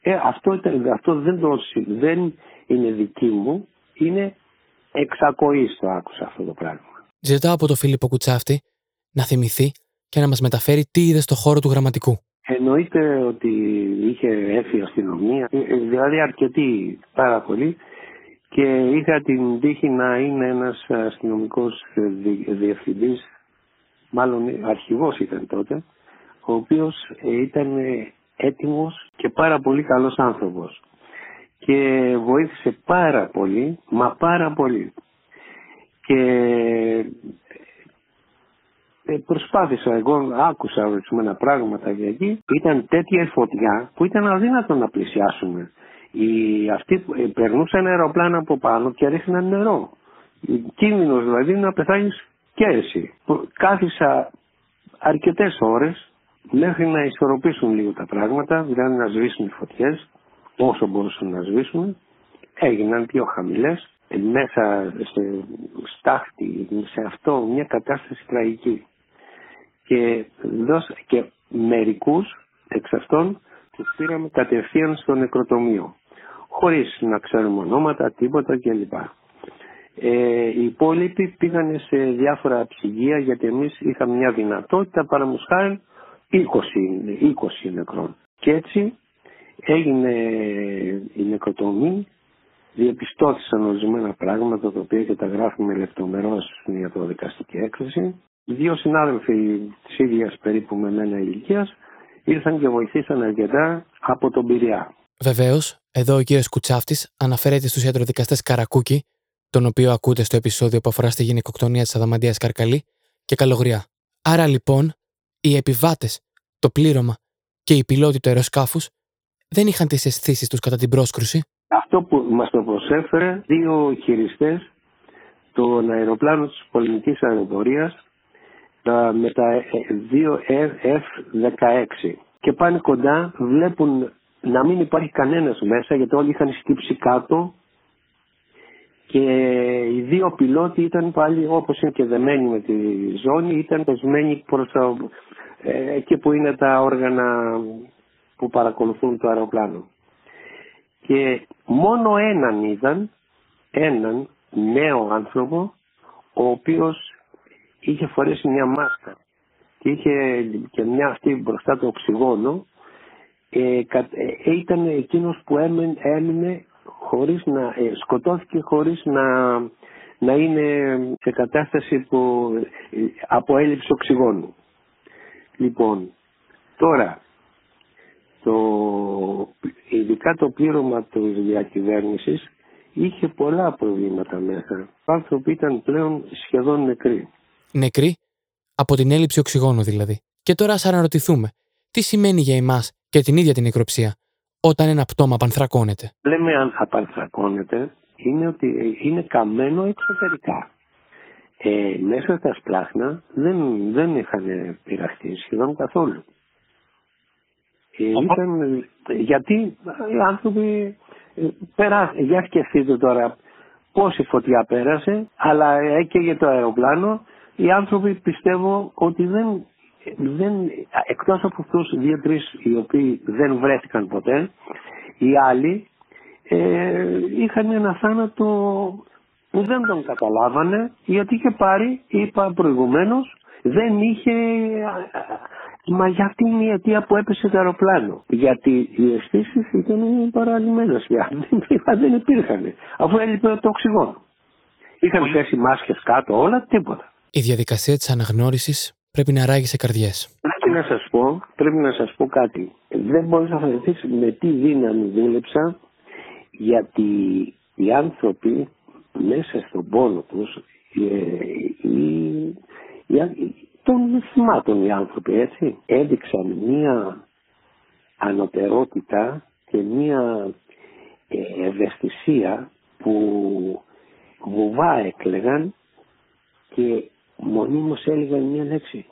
Ε, αυτό, ήταν, αυτό δεν, το, δεν είναι δική μου, είναι εξακοής το άκουσα αυτό το πράγμα. Ζητάω από τον Φίλιππο Κουτσάφτη να θυμηθεί και να μας μεταφέρει τι είδε στο χώρο του γραμματικού. Εννοείται ότι είχε έρθει η αστυνομία, ε, δηλαδή αρκετοί πάρα πολύ και είχα την τύχη να είναι ένας αστυνομικός διευθυντής, μάλλον αρχηγός ήταν τότε, ο οποίος ήταν έτοιμος και πάρα πολύ καλός άνθρωπος και βοήθησε πάρα πολύ, μα πάρα πολύ. Και ε, προσπάθησα εγώ, άκουσα ορισμένα πράγματα για εκεί. Ήταν τέτοια φωτιά που ήταν αδύνατο να πλησιάσουμε. Οι, αυτοί ε, περνούσαν αεροπλάνα από πάνω και ρίχναν νερό. Κίνδυνος δηλαδή να πεθάνεις και εσύ. Κάθισα αρκετές ώρες μέχρι να ισορροπήσουν λίγο τα πράγματα, δηλαδή να σβήσουν οι φωτιές όσο μπορούσαν να σβήσουν. Έγιναν πιο χαμηλές ε, μέσα σε στάχτη, σε αυτό μια κατάσταση τραγική και, δώσ, και μερικούς εξ αυτών τους πήραμε κατευθείαν στο νεκροτομείο χωρίς να ξέρουμε ονόματα, τίποτα κλπ. Ε, οι υπόλοιποι πήγαν σε διάφορα ψυγεία γιατί εμείς είχαμε μια δυνατότητα παραμουσχάριν 20, 20 νεκρών. Και έτσι έγινε η νεκροτομή, διαπιστώθησαν ορισμένα πράγματα τα οποία και τα γράφουμε λεπτομερώς στην ιατροδικαστική έκθεση Δύο συνάδελφοι της ίδιας περίπου με μένα ηλικίας ήρθαν και βοηθήσαν αρκετά από τον Πειραιά. Βεβαίως, εδώ ο κύριος Κουτσάφτης αναφέρεται στους ιατροδικαστές Καρακούκη, τον οποίο ακούτε στο επεισόδιο που αφορά στη γυναικοκτονία της Αδαμαντίας Καρκαλή και Καλογριά. Άρα λοιπόν, οι επιβάτες, το πλήρωμα και οι πιλότοι του αεροσκάφους δεν είχαν τις αισθήσεις τους κατά την πρόσκρουση; Αυτό που μας το προσέφερε δύο χειριστές των αεροπλάνων της πολιτική αεροπορίας με τα δύο F-16 και πάνε κοντά, βλέπουν να μην υπάρχει κανένας μέσα γιατί όλοι είχαν στύψει κάτω και οι δύο πιλότοι ήταν πάλι όπως είναι και δεμένοι με τη ζώνη ήταν πεσμένοι προς το, ε, εκεί που είναι τα όργανα που παρακολουθούν το αεροπλάνο. Και μόνο έναν είδαν, έναν νέο άνθρωπο ο οποίος είχε φορέσει μια μάσκα και είχε και μια αυτή μπροστά του οξυγόνο ε, ε, ήταν εκείνος που έμεινε, έμεινε χωρίς να, ε, σκοτώθηκε χωρίς να, να είναι σε κατάσταση που, από έλλειψη οξυγόνου. Λοιπόν, τώρα, το, ειδικά το πλήρωμα της διακυβέρνησης είχε πολλά προβλήματα μέσα. Οι άνθρωποι ήταν πλέον σχεδόν νεκροί. Νεκροί, από την έλλειψη οξυγόνου δηλαδή. Και τώρα ας αναρωτηθούμε, τι σημαίνει για εμάς και την ίδια την νεκροψία, όταν ένα πτώμα πανθρακώνεται; Λέμε αν θα πανθρακώνεται, είναι ότι είναι καμένο εξωτερικά. Ε, μέσα στα σπλάχνα δεν, δεν είχαν πειραχτεί σχεδόν καθόλου. Ε, ήταν, γιατί οι άνθρωποι ε, πέρα, για σκεφτείτε τώρα πόση φωτιά πέρασε, αλλά έκαιγε το αεροπλάνο. Οι άνθρωποι πιστεύω ότι δεν, δεν εκτός από αυτούς δύο-τρεις οι οποίοι δεν βρέθηκαν ποτέ, οι άλλοι ε, είχαν ένα θάνατο που δεν τον καταλάβανε γιατί είχε πάρει, είπα προηγουμένως, δεν είχε Μα για αυτή είναι η αιτία που έπεσε το αεροπλάνο. Γιατί οι αισθήσεις ήταν παραλυμμένες πια. [LAUGHS] Δεν υπήρχαν. Αφού έλειπε το οξυγόνο. Είχαν πέσει μάσκες κάτω, όλα, τίποτα. Η διαδικασία της αναγνώρισης πρέπει να ράγει σε καρδιές. Πρέπει να σας πω, πρέπει να σας πω κάτι. Δεν μπορεί να φανταστείς με τι δύναμη δούλεψα, γιατί οι άνθρωποι μέσα στον πόνο τους, των θυμάτων οι άνθρωποι, έτσι. Έδειξαν μία ανωτερότητα και μία ε, ευαισθησία που βουβά έκλεγαν και μονίμως έλεγαν μία λέξη.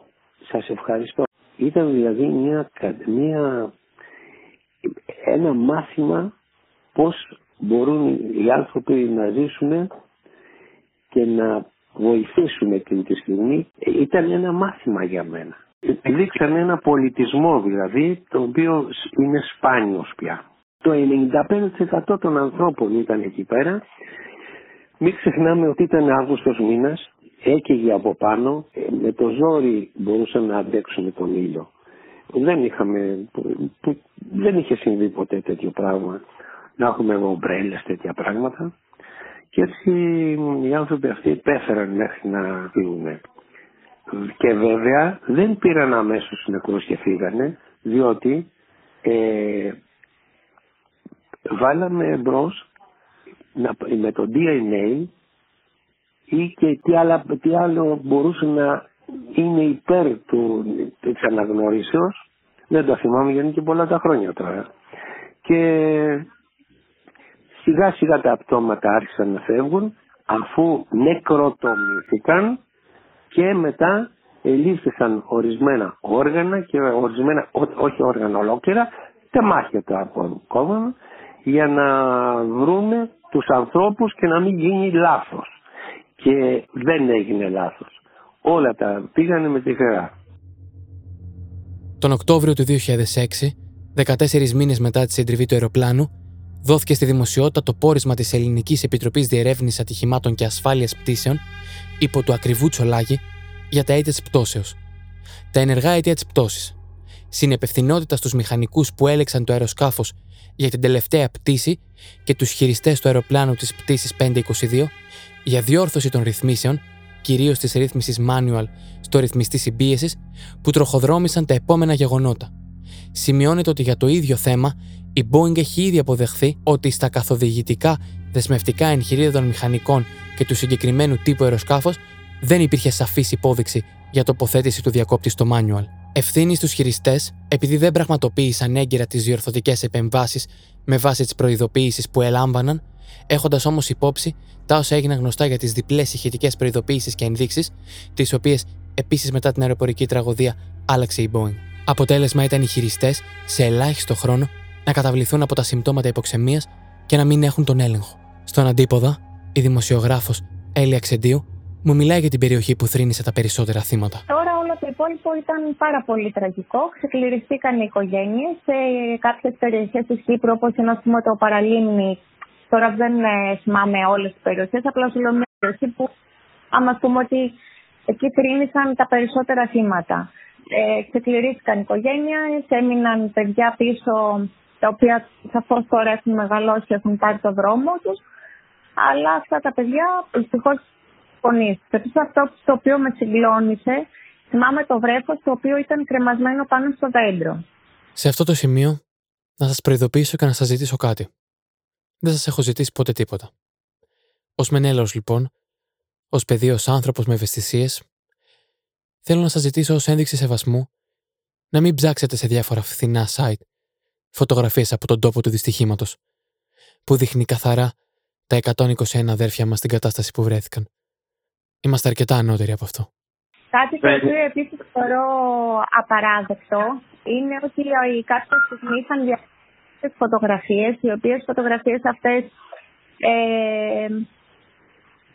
Σας ευχαριστώ. Ήταν δηλαδή μια, μια, ένα μάθημα πώς μπορούν οι άνθρωποι να ζήσουν και να βοηθήσουν εκείνη τη στιγμή ήταν ένα μάθημα για μένα. Επιδείξαν ένα πολιτισμό δηλαδή το οποίο είναι σπάνιος πια. Το 95% των ανθρώπων ήταν εκεί πέρα. Μην ξεχνάμε ότι ήταν Αύγουστος μήνας, έκαιγε από πάνω, ε, με το ζόρι μπορούσαν να αντέξουν τον ήλιο. Δεν είχαμε, δεν είχε συμβεί ποτέ τέτοιο πράγμα, να έχουμε ομπρέλες τέτοια πράγματα. Και έτσι οι άνθρωποι αυτοί υπέφεραν μέχρι να φύγουν. Και βέβαια δεν πήραν αμέσως νεκρούς και φύγανε, διότι ε, βάλαμε μπρος με το DNA ή και τι, άλλα, τι άλλο μπορούσε να είναι υπέρ του, της αναγνωρίσεως. Δεν το θυμάμαι γιατί είναι και πολλά τα χρόνια τώρα. Και Σιγά σιγά τα πτώματα άρχισαν να φεύγουν αφού νεκροτομήθηκαν και μετά ελήφθησαν ορισμένα όργανα και ορισμένα, όχι όργανα ολόκληρα, τεμάχια τα κόμμα για να βρούνε τους ανθρώπους και να μην γίνει λάθος. Και δεν έγινε λάθος. Όλα τα πήγανε με τη χαρά. Τον Οκτώβριο του 2006, 14 μήνες μετά τη συντριβή του αεροπλάνου, δόθηκε στη δημοσιότητα το πόρισμα της Ελληνικής Επιτροπής Διερεύνησης Ατυχημάτων και Ασφάλειας Πτήσεων υπό του ακριβού τσολάγη για τα αίτια της πτώσεως. Τα ενεργά αίτια της πτώσης. Συνεπευθυνότητα στους μηχανικούς που έλεξαν το αεροσκάφος για την τελευταία πτήση και τους χειριστές του αεροπλάνου της πτήσης 522 για διόρθωση των ρυθμίσεων, κυρίως της ρύθμισης manual στο ρυθμιστή συμπίεσης, που τροχοδρόμησαν τα επόμενα γεγονότα. Σημειώνεται ότι για το ίδιο θέμα η Boeing έχει ήδη αποδεχθεί ότι στα καθοδηγητικά δεσμευτικά εγχειρίδια των μηχανικών και του συγκεκριμένου τύπου αεροσκάφος δεν υπήρχε σαφής υπόδειξη για τοποθέτηση του διακόπτη στο manual. Ευθύνης στου χειριστές, επειδή δεν πραγματοποίησαν έγκαιρα τις διορθωτικές επεμβάσεις με βάση τις προειδοποιήσει που ελάμβαναν, έχοντας όμως υπόψη τα όσα έγιναν γνωστά για τις διπλές ηχητικές προειδοποιήσει και ενδείξεις, τις οποίες επίσης μετά την αεροπορική τραγωδία άλλαξε η Boeing. Αποτέλεσμα ήταν οι χειριστές σε ελάχιστο χρόνο να καταβληθούν από τα συμπτώματα υποξεμίας και να μην έχουν τον έλεγχο. Στον αντίποδα, η δημοσιογράφος Έλια Ξεντίου μου μιλάει για την περιοχή που θρύνησε τα περισσότερα θύματα. Τώρα όλο το υπόλοιπο ήταν πάρα πολύ τραγικό. Ξεκληριστήκαν οι οικογένειες σε κάποιες περιοχές της Κύπρου, όπως είναι πούμε, το Παραλίμνη. Τώρα δεν ε, θυμάμαι όλες τις περιοχές, απλά σου λέω μια περιοχή που, άμα πούμε ότι εκεί θρύνησαν τα περισσότερα θύματα. Ε, ξεκληρίστηκαν οικογένειες, έμειναν παιδιά πίσω τα οποία σαφώς τώρα έχουν μεγαλώσει, έχουν πάρει το δρόμο τους. Αλλά αυτά τα παιδιά δυστυχώς δολοφονήσει. Επίση, αυτό το οποίο με συγκλώνησε, θυμάμαι το βρέφος το οποίο ήταν κρεμασμένο πάνω στο δέντρο. Σε αυτό το σημείο, να σας προειδοποιήσω και να σας ζητήσω κάτι. Δεν σας έχω ζητήσει ποτέ τίποτα. Ω μενέλαος, λοιπόν, ως παιδί, ως άνθρωπος με ευαισθησίες, θέλω να σας ζητήσω ως ένδειξη σεβασμού να μην ψάξετε σε διάφορα φθηνά site φωτογραφίες από τον τόπο του δυστυχήματος, που δείχνει καθαρά τα 121 αδέρφια μας στην κατάσταση που βρέθηκαν. Είμαστε αρκετά ανώτεροι από αυτό. Κάτι το οποίο επίσης θεωρώ απαράδεκτο είναι ότι κάποια στιγμή είχαν διαθέσει φωτογραφίες, οι οποίες φωτογραφίες αυτές ε,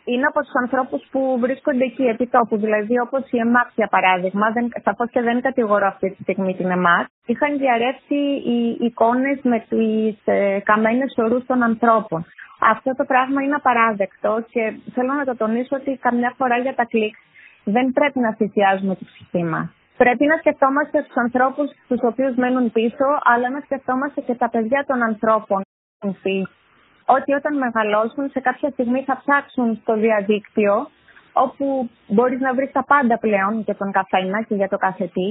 είναι από τους ανθρώπους που βρίσκονται εκεί επί τόπου. Δηλαδή, όπως η ΕΜΑΚ για παράδειγμα, σαφώ και δεν κατηγορώ αυτή τη στιγμή την ΕΜΑΚ, είχαν διαρρεύσει οι εικόνες με τις ε, καμένες ορούς των ανθρώπων. Αυτό το πράγμα είναι απαράδεκτο και θέλω να το τονίσω ότι καμιά φορά για τα κλικ δεν πρέπει να θυσιάζουμε τη ψυχή μα. Πρέπει να σκεφτόμαστε τους ανθρώπους τους οποίους μένουν πίσω, αλλά να σκεφτόμαστε και τα παιδιά των ανθρώπων ότι όταν μεγαλώσουν σε κάποια στιγμή θα ψάξουν στο διαδίκτυο όπου μπορείς να βρεις τα πάντα πλέον για τον καθένα και για το κάθε τι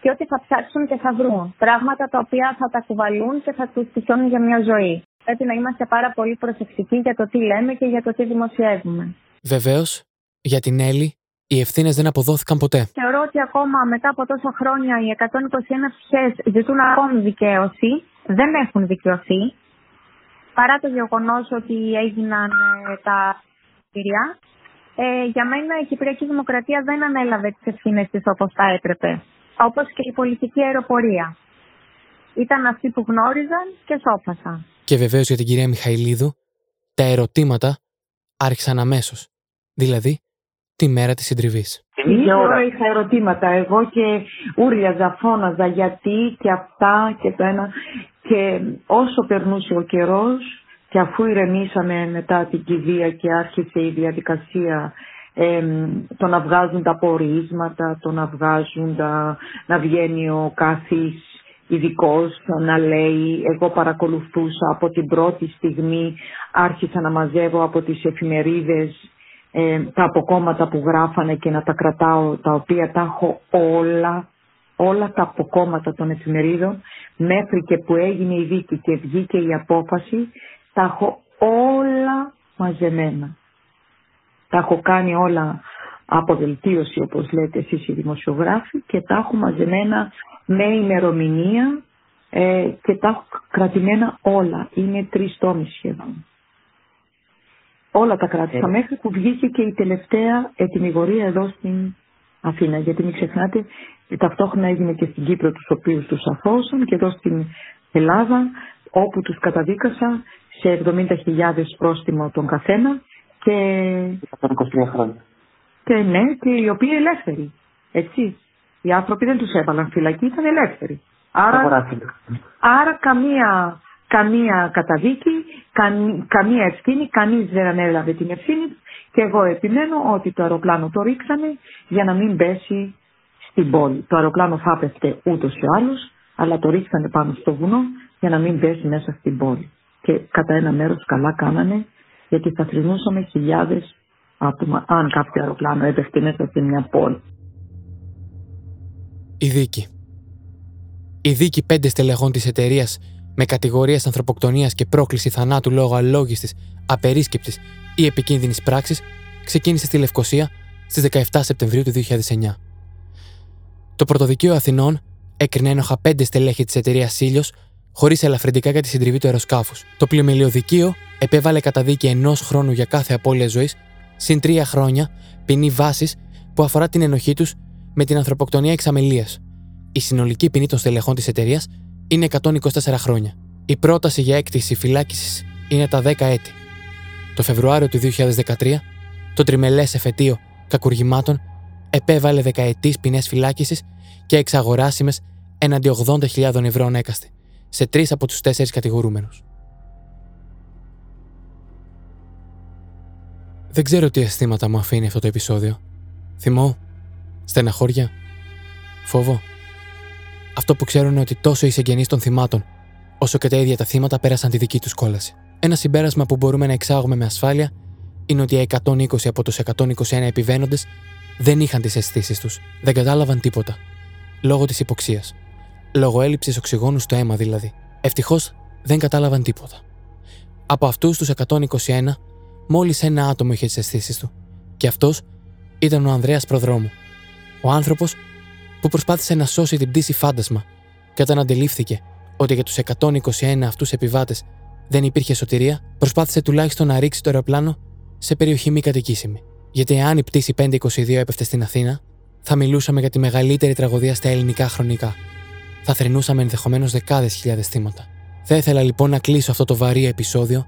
και ότι θα ψάξουν και θα βρουν πράγματα τα οποία θα τα κουβαλούν και θα τους τυχιώνουν για μια ζωή. Πρέπει να είμαστε πάρα πολύ προσεκτικοί για το τι λέμε και για το τι δημοσιεύουμε. Βεβαίως, για την Έλλη, οι ευθύνες δεν αποδόθηκαν ποτέ. Θεωρώ ότι ακόμα μετά από τόσα χρόνια οι 121 ψυχές ζητούν ακόμη δικαίωση, δεν έχουν δικαιωθεί παρά το γεγονός ότι έγιναν ε, τα κτίρια, ε, για μένα η Κυπριακή Δημοκρατία δεν ανέλαβε τις ευθύνες της όπως θα έπρεπε. Όπως και η πολιτική αεροπορία. Ήταν αυτοί που γνώριζαν και σώπασαν. Και βεβαίως για την κυρία Μιχαηλίδου, τα ερωτήματα άρχισαν αμέσως. Δηλαδή, τη μέρα της συντριβής. Ίδια ώρα είχα ερωτήματα. Εγώ και ούρλιαζα, φώναζα γιατί και αυτά και το ένα. Και όσο περνούσε ο καιρός και αφού ηρεμήσαμε μετά την κηδεία και άρχισε η διαδικασία ε, το να βγάζουν τα πορίσματα, το να βγάζουν τα, να βγαίνει ο κάθης ειδικός να λέει, εγώ παρακολουθούσα από την πρώτη στιγμή, άρχισα να μαζεύω από τις εφημερίδες ε, τα αποκόμματα που γράφανε και να τα κρατάω, τα οποία τα έχω όλα, όλα τα αποκόμματα των εφημερίδων, μέχρι και που έγινε η δίκη και βγήκε η απόφαση, τα έχω όλα μαζεμένα. Τα έχω κάνει όλα από δελτίωση όπως λέτε εσείς οι δημοσιογράφοι και τα έχω μαζεμένα με ημερομηνία ε, και τα έχω κρατημένα όλα. Είναι τρεις τόμοι σχεδόν. Όλα τα κράτησα ε. μέχρι που βγήκε και η τελευταία ετοιμιγορία εδώ στην Αθήνα. Γιατί μην ξεχνάτε, ταυτόχρονα έγινε και στην Κύπρο τους οποίους τους αφώσαν και εδώ στην Ελλάδα όπου τους καταδίκασα σε 70.000 πρόστιμο τον καθένα και... 123 χρόνια. Και ναι, και οι οποίοι ελεύθεροι. Έτσι. Οι άνθρωποι δεν τους έβαλαν φυλακή, ήταν ελεύθεροι. Άρα, άρα καμία καμία καταδίκη, καμία ευθύνη, κανείς δεν ανέλαβε την ευθύνη και εγώ επιμένω ότι το αεροπλάνο το ρίξανε για να μην πέσει στην πόλη. Το αεροπλάνο θα έπεφτε ούτως ή άλλως, αλλά το ρίξανε πάνω στο βουνό για να μην πέσει μέσα στην πόλη. Και κατά ένα μέρος καλά κάνανε, γιατί θα θρυνούσαμε χιλιάδες άτομα αν κάποιο αεροπλάνο έπεφτε μέσα σε μια πόλη. Η δίκη. Η δίκη πέντε στελεχών της εταιρείας με κατηγορίες ανθρωποκτονίας και πρόκληση θανάτου λόγω αλόγιστης, απερίσκεπτης ή επικίνδυνης πράξης, ξεκίνησε στη Λευκοσία στις 17 Σεπτεμβρίου του 2009. Το Πρωτοδικείο Αθηνών έκρινε ένοχα πέντε στελέχη της εταιρείας Σίλιο χωρίς ελαφρυντικά για τη συντριβή του αεροσκάφους. Το πλημελιωδικείο επέβαλε καταδίκη ενός χρόνου για κάθε απώλεια ζωής, συν τρία χρόνια ποινή βάσης που αφορά την ενοχή τους με την ανθρωποκτονία εξαμελίας. Η συνολική ποινή των στελεχών της εταιρείας είναι 124 χρόνια. Η πρόταση για έκτηση φυλάκισης είναι τα 10 έτη. Το Φεβρουάριο του 2013, το τριμελές εφετείο κακουργημάτων επέβαλε δεκαετής ποινές φυλάκισης και εξαγοράσιμες έναντι 80.000 ευρώ έκαστε σε τρεις από τους τέσσερις κατηγορούμενους. Δεν ξέρω τι αισθήματα μου αφήνει αυτό το επεισόδιο. Θυμό, στεναχώρια, φόβο. Αυτό που ξέρω είναι ότι τόσο οι συγγενεί των θυμάτων, όσο και τα ίδια τα θύματα πέρασαν τη δική τους κόλαση. Ένα συμπέρασμα που μπορούμε να εξάγουμε με ασφάλεια είναι ότι οι 120 από τους 121 επιβαίνοντες δεν είχαν τις αισθήσεις τους, δεν κατάλαβαν τίποτα. Λόγω της υποξία. Λόγω έλλειψης οξυγόνου στο αίμα δηλαδή. Ευτυχώς δεν κατάλαβαν τίποτα. Από αυτούς τους 121, μόλις ένα άτομο είχε τις αισθήσεις του. Και αυτός ήταν ο Ανδρέας Προδρόμου. Ο άνθρωπος που προσπάθησε να σώσει την πτήση φάντασμα και όταν αντιλήφθηκε ότι για τους 121 αυτούς επιβάτες δεν υπήρχε σωτηρία, προσπάθησε τουλάχιστον να ρίξει το αεροπλάνο σε περιοχή μη κατοικήσιμη. Γιατί αν η πτήση 522 έπεφτε στην Αθήνα, θα μιλούσαμε για τη μεγαλύτερη τραγωδία στα ελληνικά χρονικά. Θα θρυνούσαμε ενδεχομένως δεκάδες χιλιάδες θύματα. Θα ήθελα λοιπόν να κλείσω αυτό το βαρύ επεισόδιο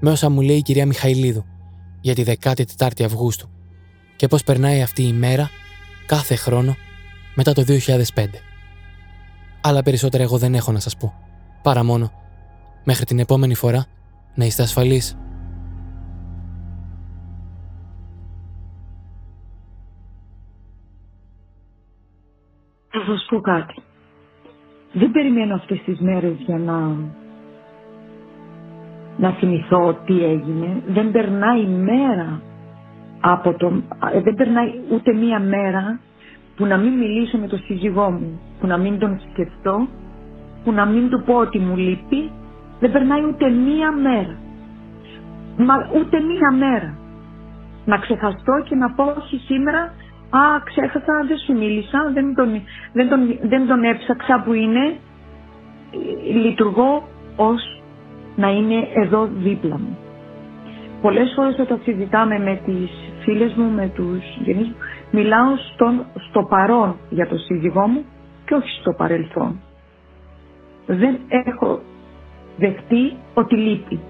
με όσα μου λέει η κυρία Μιχαηλίδου για τη 14η Αυγούστου και πώς περνάει αυτή η μέρα κάθε χρόνο μετά το 2005. Αλλά περισσότερα εγώ δεν έχω να σας πω. Παρά μόνο, μέχρι την επόμενη φορά, να είστε ασφαλείς. Θα σας πω κάτι. Δεν περιμένω αυτές τις μέρες για να να θυμηθώ τι έγινε. Δεν περνάει μέρα από το... ε, Δεν περνάει ούτε μία μέρα που να μην μιλήσω με τον σύζυγό μου, που να μην τον σκεφτώ, που να μην του πω ότι μου λείπει, δεν περνάει ούτε μία μέρα. Μα ούτε μία μέρα. Να ξεχαστώ και να πω όχι σήμερα, α ξέχασα, δεν σου μίλησα, δεν τον, δεν τον, δεν τον έψαξα που είναι, λειτουργώ ως να είναι εδώ δίπλα μου. Πολλές φορές όταν συζητάμε με τις φίλες μου, με τους γενείς μου, μιλάω στον, στο παρόν για το σύζυγό μου και όχι στο παρελθόν. Δεν έχω δεχτεί ότι λείπει.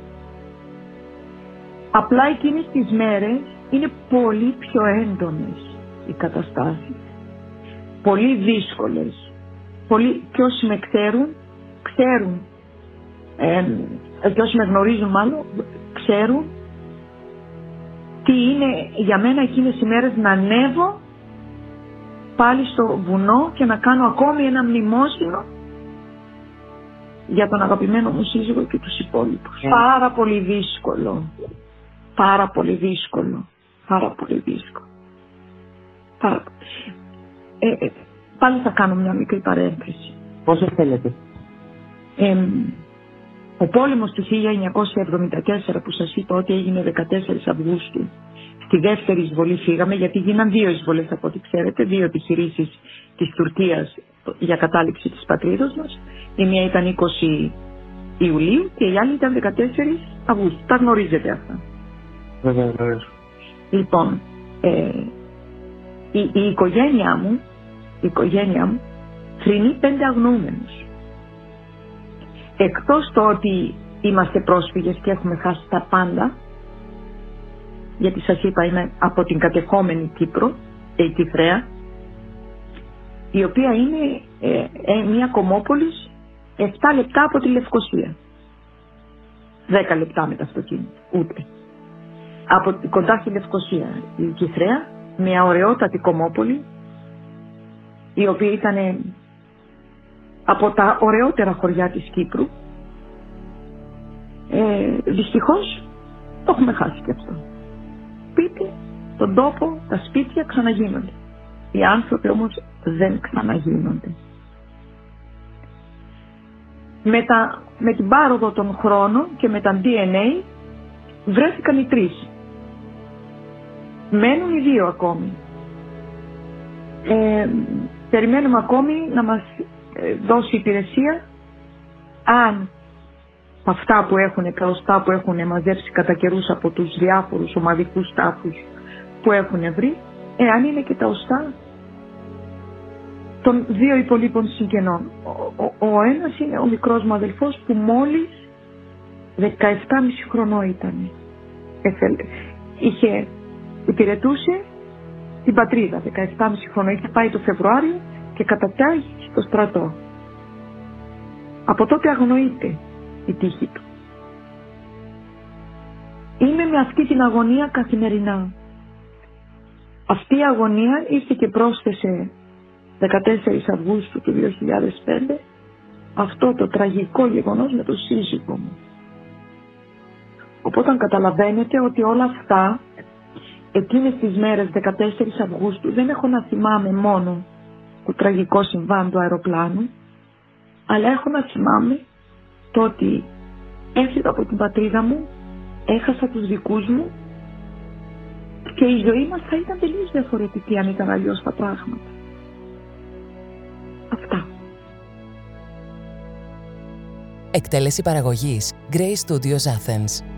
Απλά εκείνες τις μέρες είναι πολύ πιο έντονες οι καταστάσεις. Πολύ δύσκολες. Πολύ, και όσοι με ξέρουν, ξέρουν. Ε, και όσοι με γνωρίζουν μάλλον, ξέρουν τι είναι για μένα εκείνες οι μέρες να ανέβω πάλι στο βουνό και να κάνω ακόμη ένα μνημόσυνο για τον αγαπημένο μου σύζυγο και τους υπόλοιπους. Yeah. Πάρα πολύ δύσκολο. Πάρα πολύ δύσκολο. Πάρα πολύ δύσκολο. Πάρα... Ε, ε, πάλι θα κάνω μια μικρή παρένθεση. Πόσο θέλετε. Ε, ο πόλεμος του 1974 που σας είπα ότι έγινε 14 Αυγούστου στη δεύτερη εισβολή φύγαμε γιατί γίναν δύο εισβολές από ό,τι ξέρετε, δύο επιχειρήσεις της Τουρκίας για κατάληξη της πατρίδος μας. Η μία ήταν 20 Ιουλίου και η άλλη ήταν 14 Αυγούστου. Τα γνωρίζετε αυτά. Βέβαια, βέβαια. Λοιπόν, ε, η, η οικογένειά μου, η οικογένειά μου θρυνεί πέντε αγνοούμενους εκτός το ότι είμαστε πρόσφυγες και έχουμε χάσει τα πάντα, γιατί σας είπα είμαι από την κατεχόμενη Κύπρο, η Κυπρέα, η οποία είναι ε, ε, μια κομμόπολης 7 λεπτά από τη Λευκοσία. 10 λεπτά με τα αυτοκίνητα, ούτε. Από, κοντά στη Λευκοσία η Κυπρέα, μια ωραιότατη κομμόπολη, η οποία ήταν από τα ωραιότερα χωριά της Κύπρου. Ε, δυστυχώς το έχουμε χάσει και αυτό. Σπίτι, τον τόπο, τα σπίτια ξαναγίνονται. Οι άνθρωποι όμως δεν ξαναγίνονται. Με, τα, με την πάροδο των χρόνων και με τα DNA βρέθηκαν οι τρεις. Μένουν οι δύο ακόμη. Ε, περιμένουμε ακόμη να μας ε, δώσει υπηρεσία αν αυτά που έχουν, τα οστά που έχουν μαζέψει κατά καιρούς από τους διάφορους ομαδικούς τάφους που έχουν βρει, εάν είναι και τα οστά των δύο υπολείπων συγγενών. Ο, ο, ο ένας είναι ο μικρός μου αδελφός που μόλις 17,5 χρονό ήταν. Είχε, υπηρετούσε την πατρίδα 17,5 χρονό. Είχε πάει το Φεβρουάριο και κατατάγει στο στρατό. Από τότε αγνοείται η τύχη του. Είμαι με αυτή την αγωνία καθημερινά. Αυτή η αγωνία ήρθε και πρόσθεσε 14 Αυγούστου του 2005 αυτό το τραγικό γεγονός με τον σύζυγό μου. Οπότε καταλαβαίνετε ότι όλα αυτά εκείνες τις μέρες 14 Αυγούστου δεν έχω να θυμάμαι μόνο το τραγικό συμβάν του αεροπλάνου αλλά έχω να θυμάμαι το ότι έφυγα από την πατρίδα μου, έχασα τους δικούς μου και η ζωή μας θα ήταν τελείως διαφορετική αν ήταν αλλιώς τα πράγματα. Αυτά. Εκτέλεση παραγωγής Grey Studios Athens.